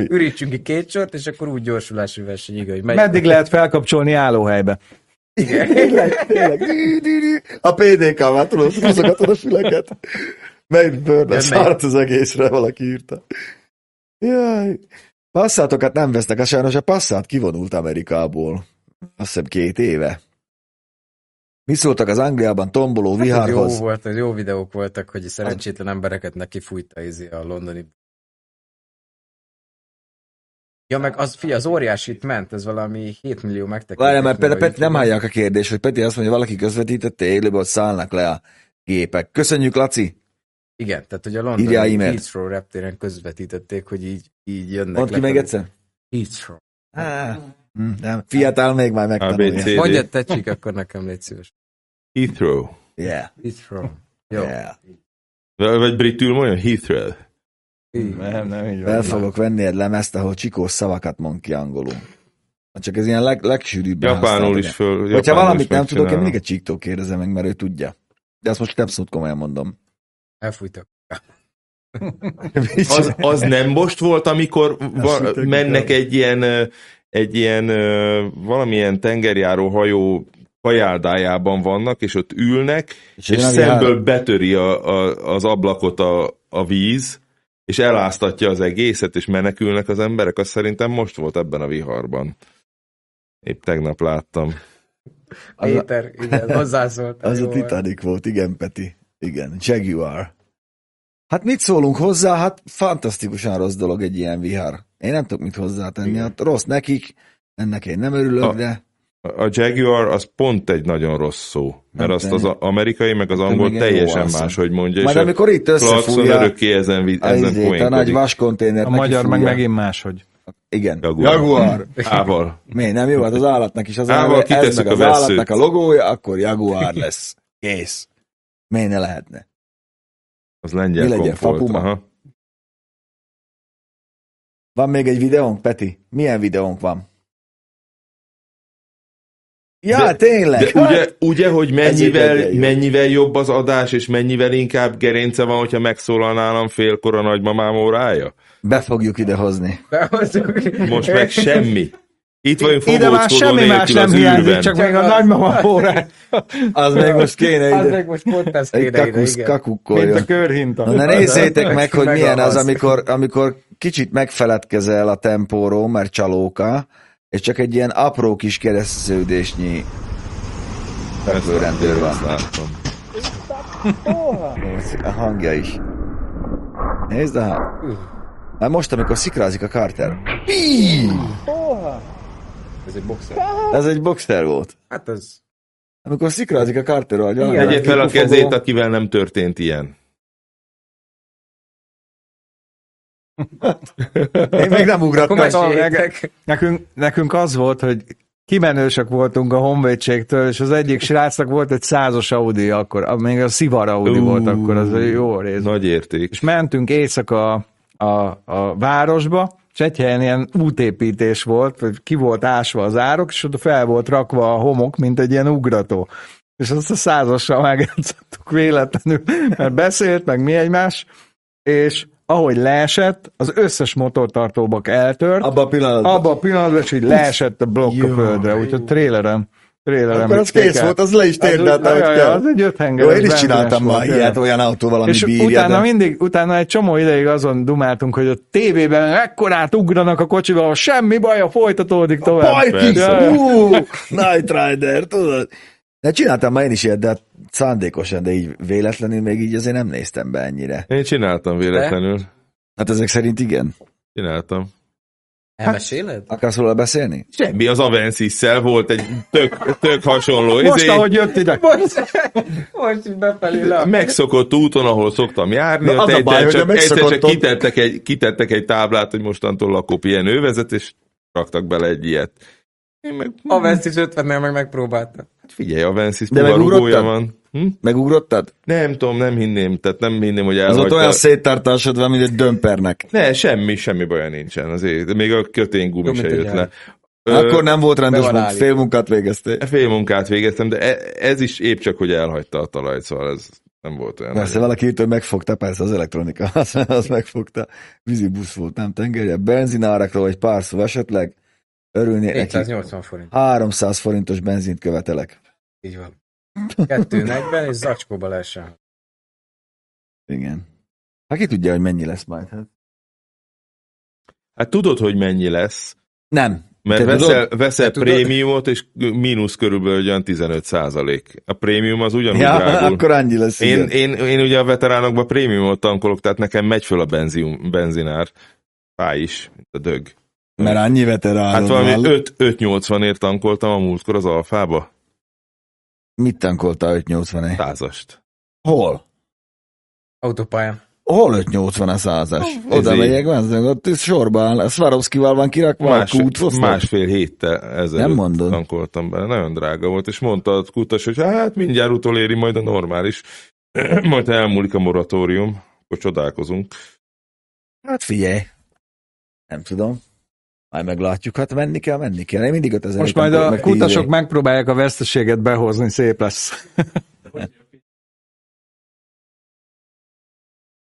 Ürítsünk ki két sort, és akkor úgy gyorsulási verseny, hogy megy. Meddig lehet felkapcsolni állóhelybe? Igen, tényleg, tényleg. A PDK-vál, tudod, húzogatod a füleket. Meg bőrne, szárt az egészre, valaki írta. Jaj. Passzátokat nem vesznek, a sajnos a passzát kivonult Amerikából. Azt hiszem két éve. Mi szóltak az Angliában tomboló viharhoz? Hát jó volt, jó videók voltak, hogy szerencsétlen embereket neki fújta a londoni Ja, meg az, fia, az óriási itt ment, ez valami 7 millió megtekintés. Várjál, mert Peti, Peti nem hallják a kérdést, hogy Peti azt mondja, valaki közvetítette élőben, hogy szállnak le a gépek. Köszönjük, Laci! Igen, tehát hogy a londoni Heathrow reptéren közvetítették, hogy így, így jönnek Mondd ki még egyszer? Heathrow. Ah, nem, fiatal még már megtanulja. Mondja, tetszik, akkor nekem légy szíves. Heathrow. Yeah. Heathrow. Jó. Yeah. Vagy britül mondja, Heathrow. Nem, nem így van. El fogok venni egy lemezt, ahol csikós szavakat mond ki angolul. Hát csak ez ilyen leg, legsűrűbb. Japánul is föl. Hogyha valamit nem tudok, én mindig egy csíktól kérdezem meg, mert ő tudja. De azt most abszolút komolyan mondom. Elfújtak. az, az nem most volt, amikor va, mennek egy ilyen, egy ilyen valamilyen tengerjáró hajó kajáldájában vannak, és ott ülnek, és, és szemből betöri a, a, az ablakot a, a víz, és eláztatja az egészet, és menekülnek az emberek, az szerintem most volt ebben a viharban. Épp tegnap láttam. Péter, igen, hozzászólt. Az a Titanic volt, igen, Peti. Igen, Jaguar. Hát mit szólunk hozzá? Hát fantasztikusan rossz dolog egy ilyen vihar. Én nem tudok mit hozzátenni. Hát rossz nekik, ennek én nem örülök, a, de... A Jaguar az pont egy nagyon rossz szó, mert nem azt az amerikai meg az angol teljesen más, hogy mondja. Majd amikor itt összefújja örökké ezen, ezen a nagy vaskonténer. A magyar meg megint máshogy. Igen. Jaguar. Jaguar. Ával. Mi, nem jó? Hát az állatnak is az Ával ez meg az állatnak a logója, akkor Jaguar lesz. Kész. Miért ne lehetne? Az lengyel Mi legyen, Fapuma? Aha. Van még egy videónk, Peti? Milyen videónk van? Ja, de, tényleg. De ugye, ugye, hogy mennyivel, mennyivel jobb az adás, és mennyivel inkább gerince van, hogyha megszólal nálam félkor a nagymamám órája? Be fogjuk idehozni. Most meg semmi. Itt vagyunk Ide már semmi más nem hiányzik, csak még a nagymama órát. Az még most kéne ide. Az még most pont ez kéne kakusz, ide, kakukkoljon. Mint a körhinta. Na, nézzétek meg, hogy milyen az, amikor, amikor kicsit megfeledkezel a tempóról, mert csalóka, és csak egy ilyen apró kis kereszteződésnyi fekvőrendőr van. A hangja is. Nézd, hát. Már most, amikor szikrázik a Carter. Ez egy boxer. Ez egy boxer volt. Hát ez... Amikor szikrázik a Carter agya. Egyet fel a kezét, akivel nem történt ilyen. Én még nem ugrattam. Nekünk, nekünk az volt, hogy kimenősek voltunk a honvédségtől, és az egyik srácnak volt egy százas Audi akkor, még a Szivar Audi uh, volt akkor, az egy jó rész. Nagy érték. És mentünk éjszaka a, a, a városba, és egy helyen ilyen útépítés volt, vagy ki volt ásva az árok, és oda fel volt rakva a homok, mint egy ilyen ugrató. És azt a százassal megjátszottuk véletlenül, mert beszélt, meg mi egymás, és ahogy leesett, az összes motortartóbak eltört. Abba a pillanatban. Abba a pillanatban, és így leesett a blokk a földre, úgyhogy a tréleren trailerem. Akkor az kész volt, az le is térdelte, hogy kell. Az egy öt Jó, én is csináltam már ilyet olyan autóval, ami és bírja. utána de... mindig, utána egy csomó ideig azon dumáltunk, hogy a tévében ekkorát ugranak a kocsival, semmi baj, a folytatódik tovább. Bajkis, ja, Night Rider, tudod. De csináltam már én is ilyet, de hát szándékosan, de így véletlenül még így azért nem néztem be ennyire. Én csináltam véletlenül. De? Hát ezek szerint igen. Csináltam. Elmeséled? Hát, akarsz róla beszélni? Semmi, az avensis volt egy tök, tök hasonló. Most, ezért... ahogy jött ide. Most, most befelé le. Megszokott úton, ahol szoktam járni, Na, az a baj, csak, egyszer csak kitettek egy, kitettek egy táblát, hogy mostantól lakó övezet, és raktak bele egy ilyet. Én meg... Avensis 50-nél meg megpróbáltam. Hát figyelj, Avensis puha van. Hm? Megugrottad? Nem tudom, nem hinném, tehát nem hinném, hogy elhagyta. Az ott olyan széttartásod van, mint egy dömpernek. Ne, semmi, semmi baja nincsen azért. Még a köténygumi se jött le. Akkor nem volt rendes munkát, fél munkát végeztél. Fél munkát végeztem, de e- ez is épp csak, hogy elhagyta a talajt, szóval ez nem volt olyan. Persze, valaki írt, hogy megfogta, persze az elektronika, az, az megfogta. Vízibusz volt, nem tengerje. Benzinárakról egy pár szó esetleg. Örülnék 280 forint. 300 forintos benzint követelek. Így van. 240 és zacskóba lehessen. Igen. Hát ki tudja, hogy mennyi lesz majd. Hát, hát tudod, hogy mennyi lesz. Nem. Mert Te veszel, tudod? veszel prémiumot, és mínusz körülbelül olyan 15 százalék. A prémium az ugyanúgy ja, drágul. akkor annyi lesz. Én, én, én, ugye a veteránokban prémiumot tankolok, tehát nekem megy föl a benzium, benzinár. Fáj is, mint a dög. Mert annyi veterán. Hát valami 5-80-ért tankoltam a múltkor az alfába. Mit tankoltál 580 Százast. Hol? Autópályán. Hol 580 a százas? Oda megyek, mezzeg, ott is sorban áll. Swarovskival van kirakva Más, a kút, Másfél héttel ezelőtt Nem mondod. tankoltam bele. Nagyon drága volt, és mondta a kutas, hogy hát mindjárt utoléri majd a normális. majd elmúlik a moratórium, akkor csodálkozunk. Hát figyelj, nem tudom. Majd meglátjuk, hát menni kell, menni kell. Én mindig 5000 Most majd a kutasok tízé. megpróbálják a veszteséget behozni, szép lesz.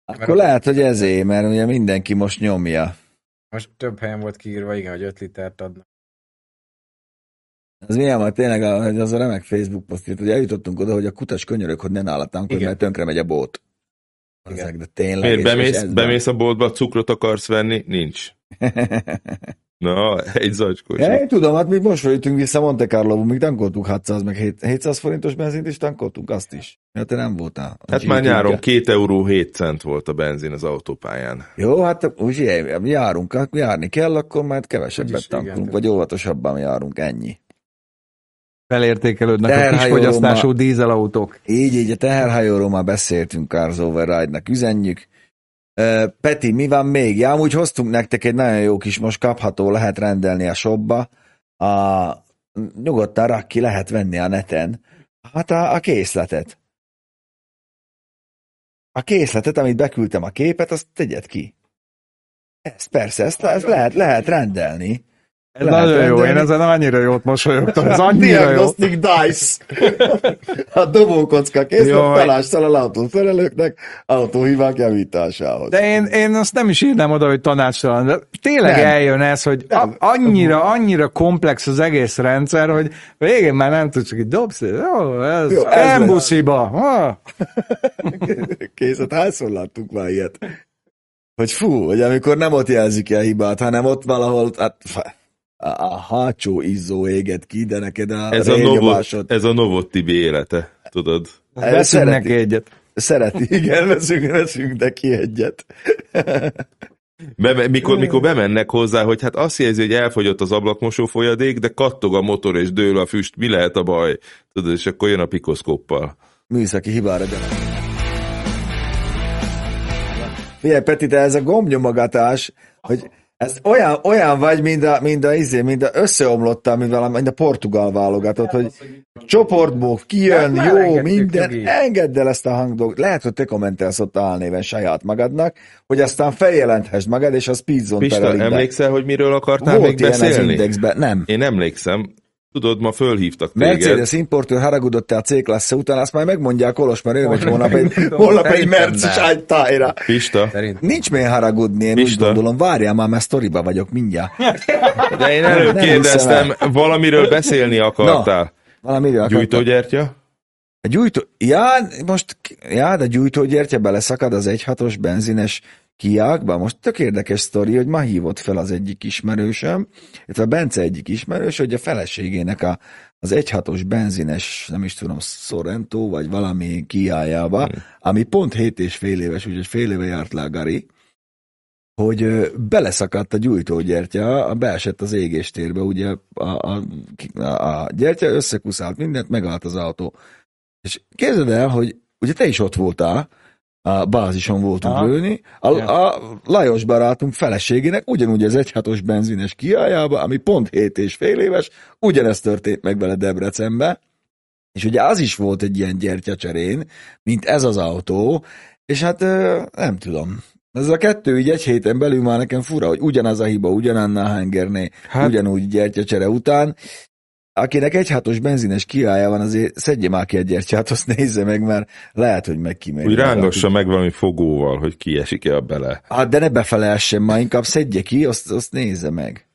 Akkor lehet, hogy ezé, mert ugye mindenki most nyomja. Most több helyen volt kiírva, igen, hogy 5 litert adnak. Ez milyen majd tényleg, az a remek Facebook poszt, hogy eljutottunk oda, hogy a kutas könyörök, hogy ne nálatánk, hogy mert tönkre megy a bót. Ezek, de tényleg. Miért bemész, bemész a boltba, cukrot akarsz venni? Nincs. Na, egy zacskó. Ja, én tudom, hát mi most jöttünk vissza Monte carlo még tankoltuk 600 meg 700 forintos benzint is tankoltunk, azt is. Ja, te nem voltál. Hát már nyáron 2 euró 7 cent volt a benzin az autópályán. Jó, hát úgy járunk, hát járni kell, akkor majd kevesebbet tankolunk, igen, vagy óvatosabban járunk, ennyi. Felértékelődnek a kisfogyasztású dízelautók. Így, így, a teherhajóról már beszéltünk, Cars Override-nak üzenjük. Peti, mi van még? Ja, amúgy hoztunk nektek egy nagyon jó kis, most kapható, lehet rendelni a shopba. A, nyugodtan rak ki, lehet venni a neten. Hát a, a készletet. A készletet, amit beküldtem a képet, azt tegyed ki. Ez persze, ezt, ezt lehet, lehet rendelni. Ez nagyon jó, én ezen annyira jót mosolyogtam, ez annyira Diagnostic jó. Dice. a dobókocka kész, tanácstalan autószerelőknek autóhívák javításához. De én, én azt nem is írnám oda, hogy tanácstalan, de tényleg nem. eljön ez, hogy nem. annyira, annyira komplex az egész rendszer, hogy végén már nem tudsz, hogy dobsz, jó, ez, jó, ez busziba. Kész, hát hányszor láttuk már ilyet? Hogy fú, hogy amikor nem ott jelzik a hibát, hanem ott valahol, hát a hátsó izzó éget ki, de neked a ez a, novot, ez a Novotibi élete, tudod? Veszünk neki egyet. Szereti, igen, veszünk, veszünk neki egyet. Be, mikor, mikor bemennek hozzá, hogy hát azt jelzi, hogy elfogyott az ablakmosó folyadék, de kattog a motor és dől a füst, mi lehet a baj? Tudod, és akkor jön a pikoszkóppal. Műszaki hibára de. Figyelj, Peti, te ez a gombnyomogatás, hogy Ez olyan, olyan vagy, mint a, mint a, izé, mint a összeomlottál, mint, valami, mint a portugál válogatott, hogy csoportból kijön, jó, minden, Jogi. engedd el ezt a hangdolgot. Lehet, hogy te kommentelsz ott álnéven saját magadnak, hogy aztán feljelenthessd magad, és az Pizzon Pista, emlékszel, hogy miről akartál Volt még ilyen az beszélni? indexben, nem. Én emlékszem. Tudod, ma fölhívtak téged. Mercedes importőr haragudott el C-klassze után, azt már megmondják Kolos, mert ő megy Holnap egy, holnap egy nem. ágytájra. Pista, Szerint Nincs miért haragudni, én Pista. úgy gondolom. Várjál már, mert sztoriba vagyok mindjárt. de én előbb Nem kérdeztem, valamiről beszélni akartál. Valamiről akartam. Gyújtógyertya? A gyújtó... Ja, most... Ja, de gyújtógyertye beleszakad az 1.6-os benzines kiákba. Most tök érdekes sztori, hogy ma hívott fel az egyik ismerősöm, illetve a Bence egyik ismerős, hogy a feleségének a, az 1.6-os benzines, nem is tudom, Sorrento, vagy valami kiájába, hmm. ami pont 7 és fél éves, úgyhogy fél éve járt le a Gari, hogy beleszakadt a gyújtógyertya, a beesett az égéstérbe, ugye a, a, a, a gyertya összekuszált mindent, megállt az autó. És képzeld el, hogy ugye te is ott voltál, a bázison voltunk Aha. lőni, a, a Lajos barátunk feleségének ugyanúgy az 1.6-os benzines kiájába, ami pont 7 és fél éves, ugyanezt történt meg vele Debrecenbe, és ugye az is volt egy ilyen gyertyacserén, mint ez az autó, és hát nem tudom. Ez a kettő így egy héten belül már nekem fura, hogy ugyanaz a hiba, ugyanannál hengerné, Hát- ugyanúgy gyertyacsere után. Akinek egy hatos benzines kiállja van, azért szedje már ki egy gyertyát, azt nézze meg, mert lehet, hogy megkimegy. Úgy rángassa meg valami fogóval, hogy kiesik-e a bele. Hát de ne befele essen, már inkább szedje ki, azt, azt nézze meg.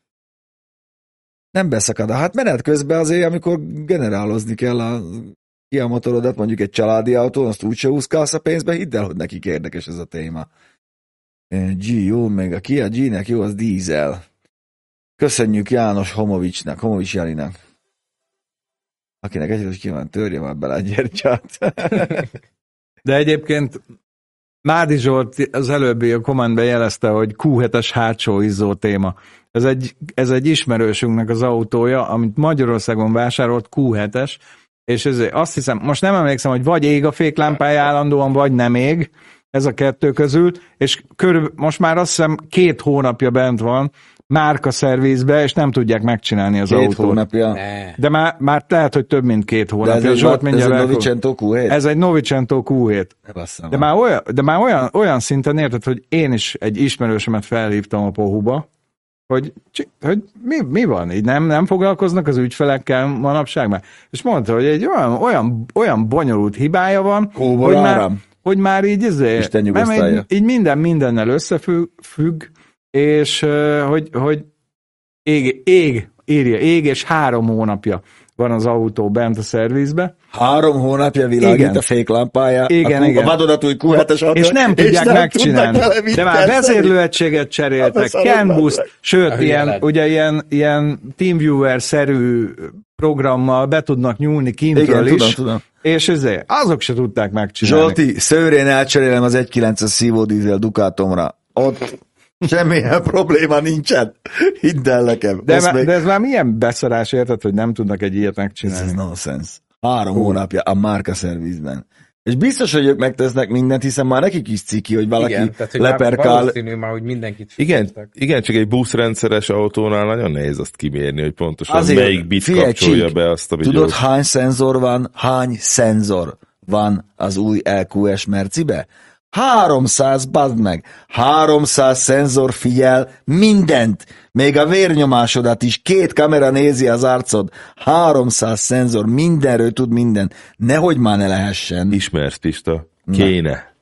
Nem beszakad. Hát menet közben azért, amikor generálozni kell a motorodat, mondjuk egy családi autón, azt úgyse úszkálsz a pénzbe, hidd el, hogy nekik érdekes ez a téma. G, jó, meg a Kia G-nek jó, az dízel. Köszönjük János Homovicsnak, Homovics Janinak. Akinek egy kíván, törje már bele a gyertyát. De egyébként Mádi Zsolt az előbbi a kommentben jelezte, hogy Q7-es hátsó izzó téma. Ez egy, ez egy ismerősünknek az autója, amit Magyarországon vásárolt Q7-es, és ezért azt hiszem, most nem emlékszem, hogy vagy ég a féklámpája állandóan, vagy nem ég, ez a kettő közül, és körül, most már azt hiszem két hónapja bent van márka szervizbe, és nem tudják megcsinálni az Két autót. hónapja. ne. De már, már lehet, hogy több mint két De hónapja. ez, egy, Zsolt ez egy Novicento Q7? ez egy Novicento Q7. Ne basszam De már. olyan, de már olyan, olyan szinten érted, hogy én is egy ismerősömet felhívtam a pohuba, hogy, hogy mi, mi van, így nem, nem foglalkoznak az ügyfelekkel manapság már. És mondta, hogy egy olyan, olyan, olyan bonyolult hibája van, Kóbor hogy már, hogy már így, ezért, Isten nem, így, így minden mindennel összefügg, függ, és hogy, hogy ég, ég, írja, ég, és három hónapja van az autó bent a szervizbe, Három hónapja világít Igen. a féklámpája, Igen, a, Q- igen. a vadonatúj Q7-es autó, és nem tudják nem megcsinálni. De már vezérlőegységet cseréltek, meg. sőt, ilyen, ugye ilyen, ilyen TeamViewer-szerű programmal be tudnak nyúlni kintről Igen, is, tudom, tudom. és ezért azok se tudták megcsinálni. Zsolti, szőrén elcserélem az 1.9-es szívódízel Ducatomra. Ott semmilyen probléma nincsen. Hidd el nekem. de, már, még- de ez már milyen beszarás érted, hogy nem tudnak egy ilyet megcsinálni. ez nonsense. Három hónapja a márka szervizben. És biztos, hogy ők megtesznek mindent, hiszen már nekik is ciki, hogy valaki Igen, tehát hogy leperkál. valószínű már, hogy mindenkit Igen, igen, csak egy buszrendszeres autónál nagyon nehéz azt kimérni, hogy pontosan Azért, melyik bit figyelj, kapcsolja Csík, be azt a Tudod, videót. hány szenzor van, hány szenzor van az új LQS Mercibe? 300, bazd meg! 300 szenzor figyel mindent! Még a vérnyomásodat is, két kamera nézi az arcod. 300 szenzor, mindenről tud mindent. Nehogy már ne lehessen. Ismersz, Pista? Kéne.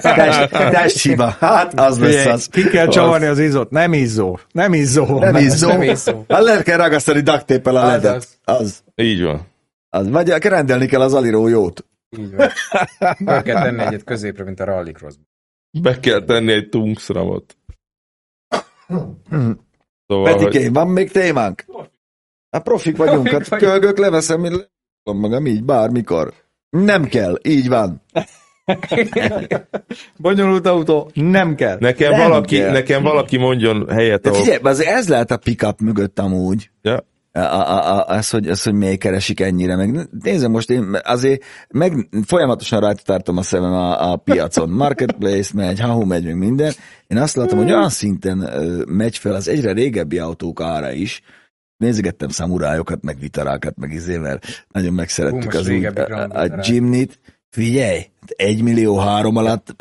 Test, testhiba. Hát, az lesz az. ki kell csavarni az izzót, nem izzó, nem izzó. Nem izzó. Nem izzó. Hát le kell ragasztani ducktape-el a ledet. az. Az. Így van. az. Vagy rendelni kell az aliró jót. Így van. Meg kell tenni egyet középre, mint a rallycross. Be kell tenni egy tungsramot. Szóval, hogy Petikén, van még témánk? Hát profik vagyunk, Profik hát vagyunk. kölgök, leveszem, mi- van magam így, bármikor. Nem kell, így van. Bonyolult autó, nem kell. nekem, Nem valaki, kell. nekem valaki mondjon helyet, De ahol... figyelj, ez lehet a pickup mögött amúgy. Ja, a, a, a, az, hogy, az, hogy miért keresik ennyire, meg nézem most én azért meg folyamatosan rajta tartom a szemem a, a piacon. Marketplace megy, Hahu megy, meg minden. Én azt látom, hogy olyan szinten megy fel az egyre régebbi autók ára is, nézegettem szamurájokat, meg vitarákat, meg izé, mert nagyon megszerettük Hú, az úgy, a, a Jimnit. Figyelj, egy millió három alatt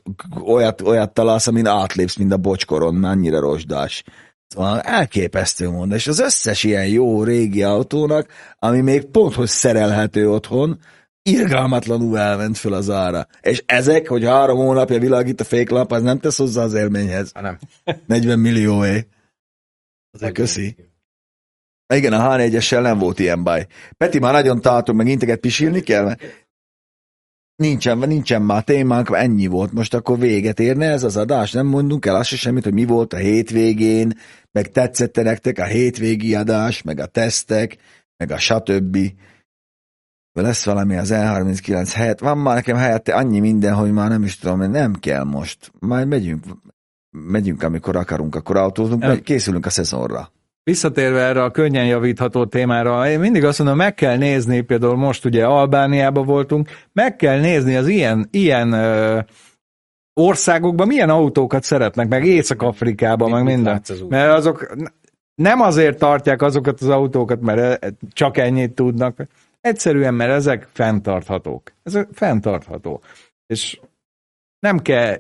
olyat, olyat találsz, amin átlépsz, mint a bocskoron, annyira rozsdás. Szóval elképesztő mond, és az összes ilyen jó régi autónak, ami még pont, hogy szerelhető otthon, irgalmatlanul elment föl az ára. És ezek, hogy három hónapja világít a féklap, az nem tesz hozzá az élményhez. Ha nem. 40 millióé. Az köszi. Igen, a H4-essel nem volt ilyen baj. Peti már nagyon tartom, meg integet pisilni kell, mert nincsen, nincsen már témánk, ennyi volt, most akkor véget érne ez az adás, nem mondunk el azt semmit, hogy mi volt a hétvégén, meg tetszette nektek a hétvégi adás, meg a tesztek, meg a stb. Lesz valami az E39 helyett, van már nekem helyette annyi minden, hogy már nem is tudom, nem kell most, majd megyünk, megyünk, amikor akarunk, akkor autózunk, készülünk a szezonra. Visszatérve erre a könnyen javítható témára, én mindig azt mondom, meg kell nézni, például most ugye Albániában voltunk, meg kell nézni az ilyen, ilyen ö, országokban milyen autókat szeretnek, meg Észak-Afrikában, meg minden. Mert azok nem azért tartják azokat az autókat, mert csak ennyit tudnak, egyszerűen, mert ezek fenntarthatók. Ez fenntartható. És nem kell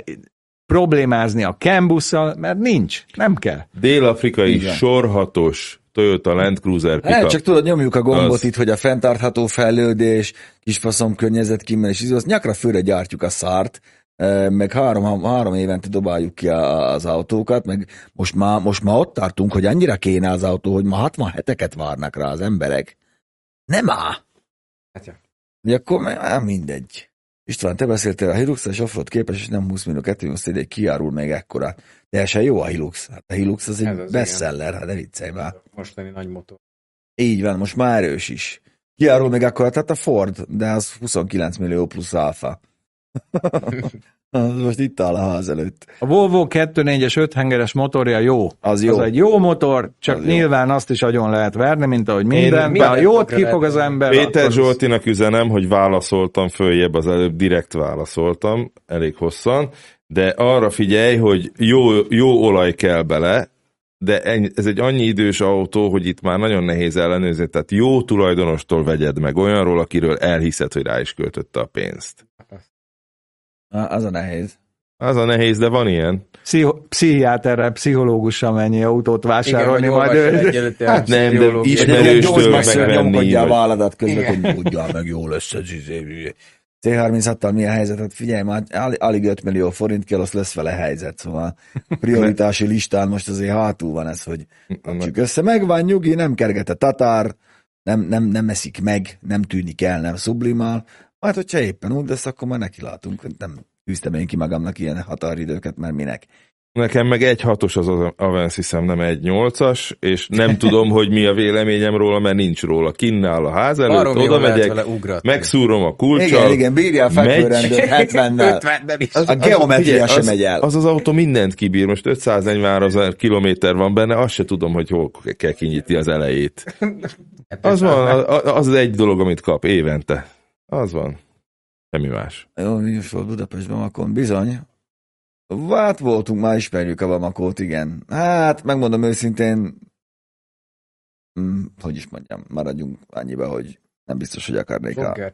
problémázni a Cambusszal, mert nincs, nem kell. Dél-afrikai Igen. sorhatos Toyota Land Cruiser pickup. Hát csak tudod, nyomjuk a gombot az... itt, hogy a fenntartható fejlődés, kisfaszom környezet kímélés, izé, azt nyakra főre gyártjuk a szárt, e, meg három, három évente dobáljuk ki az autókat, meg most már, most már ott tartunk, hogy annyira kéne az autó, hogy ma 60 heteket várnak rá az emberek. Nem á! Hát ja. akkor mindegy. István, te beszéltél a Hilux, és offroad képes, és nem 20 millió 2 kiárul még ekkora. Teljesen jó a Hilux. Hát a Hilux az egy az bestseller, hát ne viccelj már. Mostani nagy motor. Így van, most már erős is. Kiárul még ekkora, tehát a Ford, de az 29 millió plusz alfa. Most itt áll a ház előtt. A Volvo 2.4-es 5 hengeres motorja jó. Az jó. Az egy jó motor, csak az nyilván jó. azt is agyon lehet verni, mint ahogy minden. Én, ha jót kifog az ember. Péter Zsoltinak üzenem, hogy válaszoltam följebb, az előbb direkt válaszoltam, elég hosszan, de arra figyelj, hogy jó, jó olaj kell bele, de ez egy annyi idős autó, hogy itt már nagyon nehéz ellenőrizni, tehát jó tulajdonostól vegyed meg, olyanról, akiről elhiszed, hogy rá is költötte a pénzt. Az a nehéz. Az a nehéz, de van ilyen. Pszicho- pszichiáterrel, pszichológussal mennyi autót vásárolni, Igen, majd ő... Hát nem, de ismerőstől megvenni. a válladat közben, hogy mondjál meg, jó lesz ez. Izé, C36-tal mi a helyzet? Hát figyelj, már alig 5 millió forint kell, az lesz vele helyzet, szóval prioritási listán most azért hátul van ez, hogy csak össze megvan, nyugi, nem kerget a tatár, nem, nem, nem eszik meg, nem tűnik el, nem sublimál, Hát, hogyha éppen úgy lesz, akkor már neki látunk. Nem tűztem én ki magamnak ilyen határidőket, mert minek. Nekem meg egy hatos az Avance, hiszem nem egy nyolcas, és nem tudom, hogy mi a véleményem róla, mert nincs róla. Kinnál a ház előtt, Barom oda megyek, megszúrom a kulcsal. Igen, igen, bírja a fekvőrendőt 70-nel. A geometria sem megy el. Az az autó mindent kibír, most 540 ezer kilométer van benne, azt se tudom, hogy hol kell kinyitni az elejét. Az van, az az egy dolog, amit kap évente. Az van. Semmi más. Jó, mi is volt Budapestben Makon, bizony. Hát voltunk, már ismerjük a Vamakót, igen. Hát, megmondom őszintén, hm, hogy is mondjam, maradjunk annyiba, hogy nem biztos, hogy akarnék a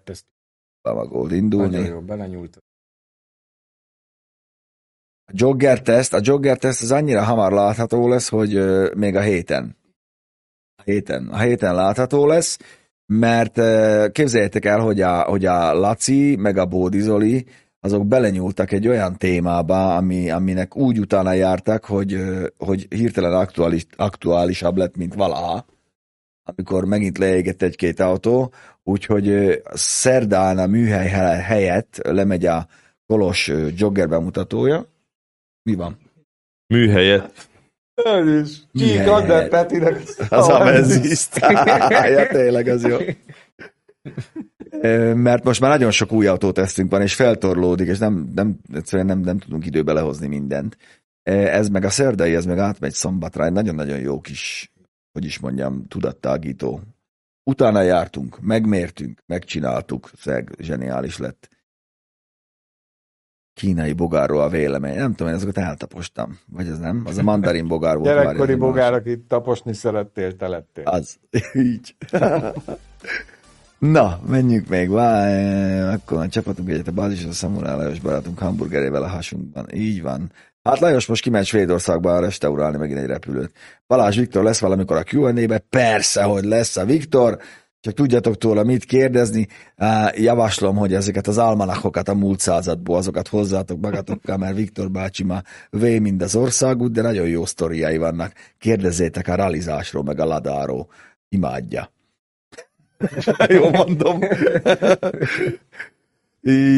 Vamakót indulni. Nagyon jó, belenyúlt. A jogger teszt, a jogger teszt az annyira hamar látható lesz, hogy uh, még a héten. A héten, a héten látható lesz, mert képzeljétek el, hogy a, hogy a Laci meg a Bódizoli azok belenyúltak egy olyan témába, ami, aminek úgy utána jártak, hogy, hogy hirtelen aktuális, aktuálisabb lett, mint valaha, amikor megint leégett egy-két autó, úgyhogy szerdán a műhely helyett lemegy a Kolos jogger bemutatója. Mi van? Műhelyet. Csík Ander Petinek. Az a ja, tényleg, az jó. Mert most már nagyon sok új autótesztünk van, és feltorlódik, és nem, nem, egyszerűen nem, nem tudunk időbe lehozni mindent. Ez meg a szerdai, ez meg átmegy szombatra, egy nagyon-nagyon jó kis hogy is mondjam, tudattágító. Utána jártunk, megmértünk, megcsináltuk, szeg, zseniális lett. Kínai bogárról a vélemény. Nem tudom, én azokat eltapostam. Vagy ez nem? Az a mandarin bogár volt. Gyerekkori bogár, akit taposni szerettél, te lettél. Az. Így. Na, menjünk még, várj, akkor a csapatunk egyet a Bázis, a Szamurál Lajos barátunk hamburgerével a hasunkban. Így van. Hát Lajos most kimegy Svédországba restaurálni megint egy repülőt. Balázs Viktor lesz valamikor a Q&A-be? Persze, hogy lesz a Viktor. Csak tudjatok tőle mit kérdezni. Javaslom, hogy ezeket az almanachokat a múlt századból, azokat hozzátok magatokkal, mert Viktor bácsi már vé mind az országút, de nagyon jó sztoriai vannak. Kérdezzétek a realizásról, meg a ladáról. Imádja. Jó mondom.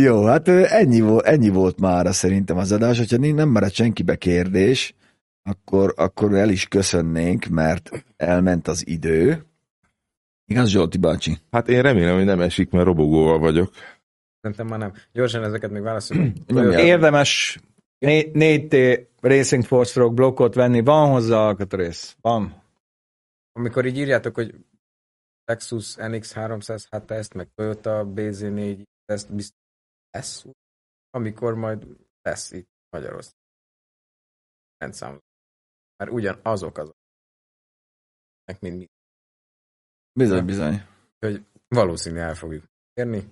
Jó, hát ennyi, volt, ennyi volt már szerintem az adás. Hogyha nem maradt senkibe kérdés, akkor, akkor el is köszönnénk, mert elment az idő. Igaz, Zsolti bácsi? Hát én remélem, hogy nem esik, mert robogóval vagyok. Szerintem már nem. Gyorsan ezeket még válaszoljuk. Érdemes 4T Racing Force Stroke blokkot venni. Van hozzá alkatrész? Van. Amikor így írjátok, hogy Lexus NX 300 HTS-t, meg Toyota BZ4 ezt biztos lesz, amikor majd lesz itt Magyarország. Rendszám. Mert ugyan azok azok, mint mi. Bizony, bizony. Hogy valószínű el fogjuk érni.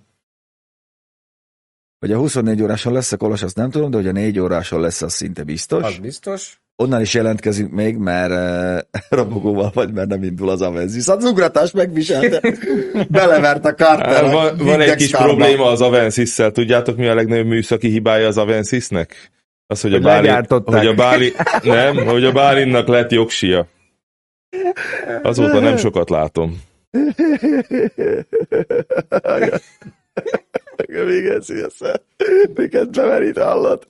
Hogy a 24 óráson lesz a kolos, azt nem tudom, de hogy a 4 óráson lesz, az szinte biztos. Az biztos. Onnan is jelentkezünk még, mert uh, robogóval vagy, mert nem indul az Avensis. Az ugratás megviselte. Belevert a kártel. Van, van egy kis kárba. probléma az avensis Tudjátok, mi a legnagyobb műszaki hibája az Avensisnek? Az, hogy, hogy a, Bálin, hogy a Bálin, nem, hogy a Bálinnak lett jogsia. Azóta nem sokat látom. Még ez szívesen. Miket bemerít hallat.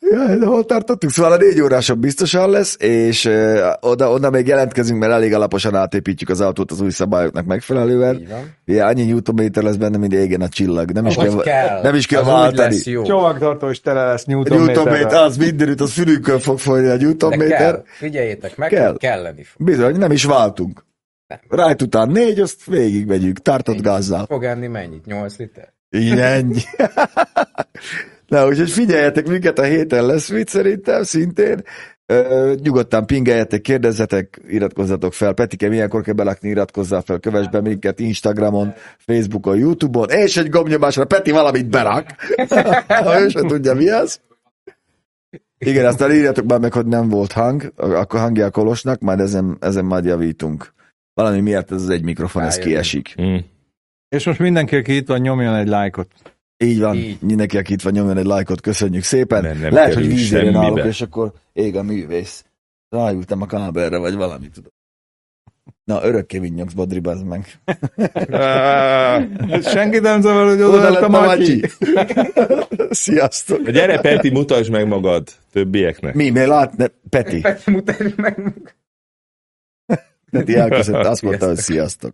Ja, de hol tartottuk? Szóval a négy óráson biztosan lesz, és uh, oda, oda még jelentkezünk, mert elég alaposan átépítjük az autót az új szabályoknak megfelelően. Ja, annyi newtonméter lesz benne, mint égen a csillag. Nem is kell, kell. Nem is kell váltani. Csomagtartó is tele lesz newtonméter. Newtonméter, az mindenütt, az fülünkön fog folyni a newtonméter. Figyeljétek meg, kell. kelleni fog. Bizony, nem is váltunk. Rájt után négy, azt végig megyünk, tartott gázzal. Fog enni mennyit? 8 liter? Igen, ennyi. Na, úgyhogy figyeljetek, minket a héten lesz vicc szerintem, szintén. Ö, nyugodtan pingeljetek, kérdezzetek, iratkozzatok fel. Petike, milyenkor kell belakni, iratkozzál fel, kövess be minket Instagramon, Facebookon, Youtube-on, és egy gombnyomásra Peti valamit berak. ha ő sem tudja, mi az. Igen, aztán írjatok már meg, hogy nem volt hang, akkor hangja a kolosnak, majd ezen, ezen majd javítunk. Valami miatt ez az egy mikrofon, ez kiesik. Mm. És most mindenki, aki itt van, nyomjon egy lájkot. Így van, Így. mindenki, aki itt van, nyomjon egy lájkot, köszönjük szépen. Nem, nem Lehet, hogy vízére náluk, és akkor ég a művész. Rájultam a kábelre, vagy valami, tudom. Na, örökké vinnyogsz, Bodri, bazd meg. Senki nem zavar, hogy oda, lett a Matyi. Sziasztok. Gyere, Peti, mutasd meg magad többieknek. Mi, mi lát? Ne, Peti. Peti, mutasd meg magad. Peti elköszönt, azt mondta, hogy sziasztok.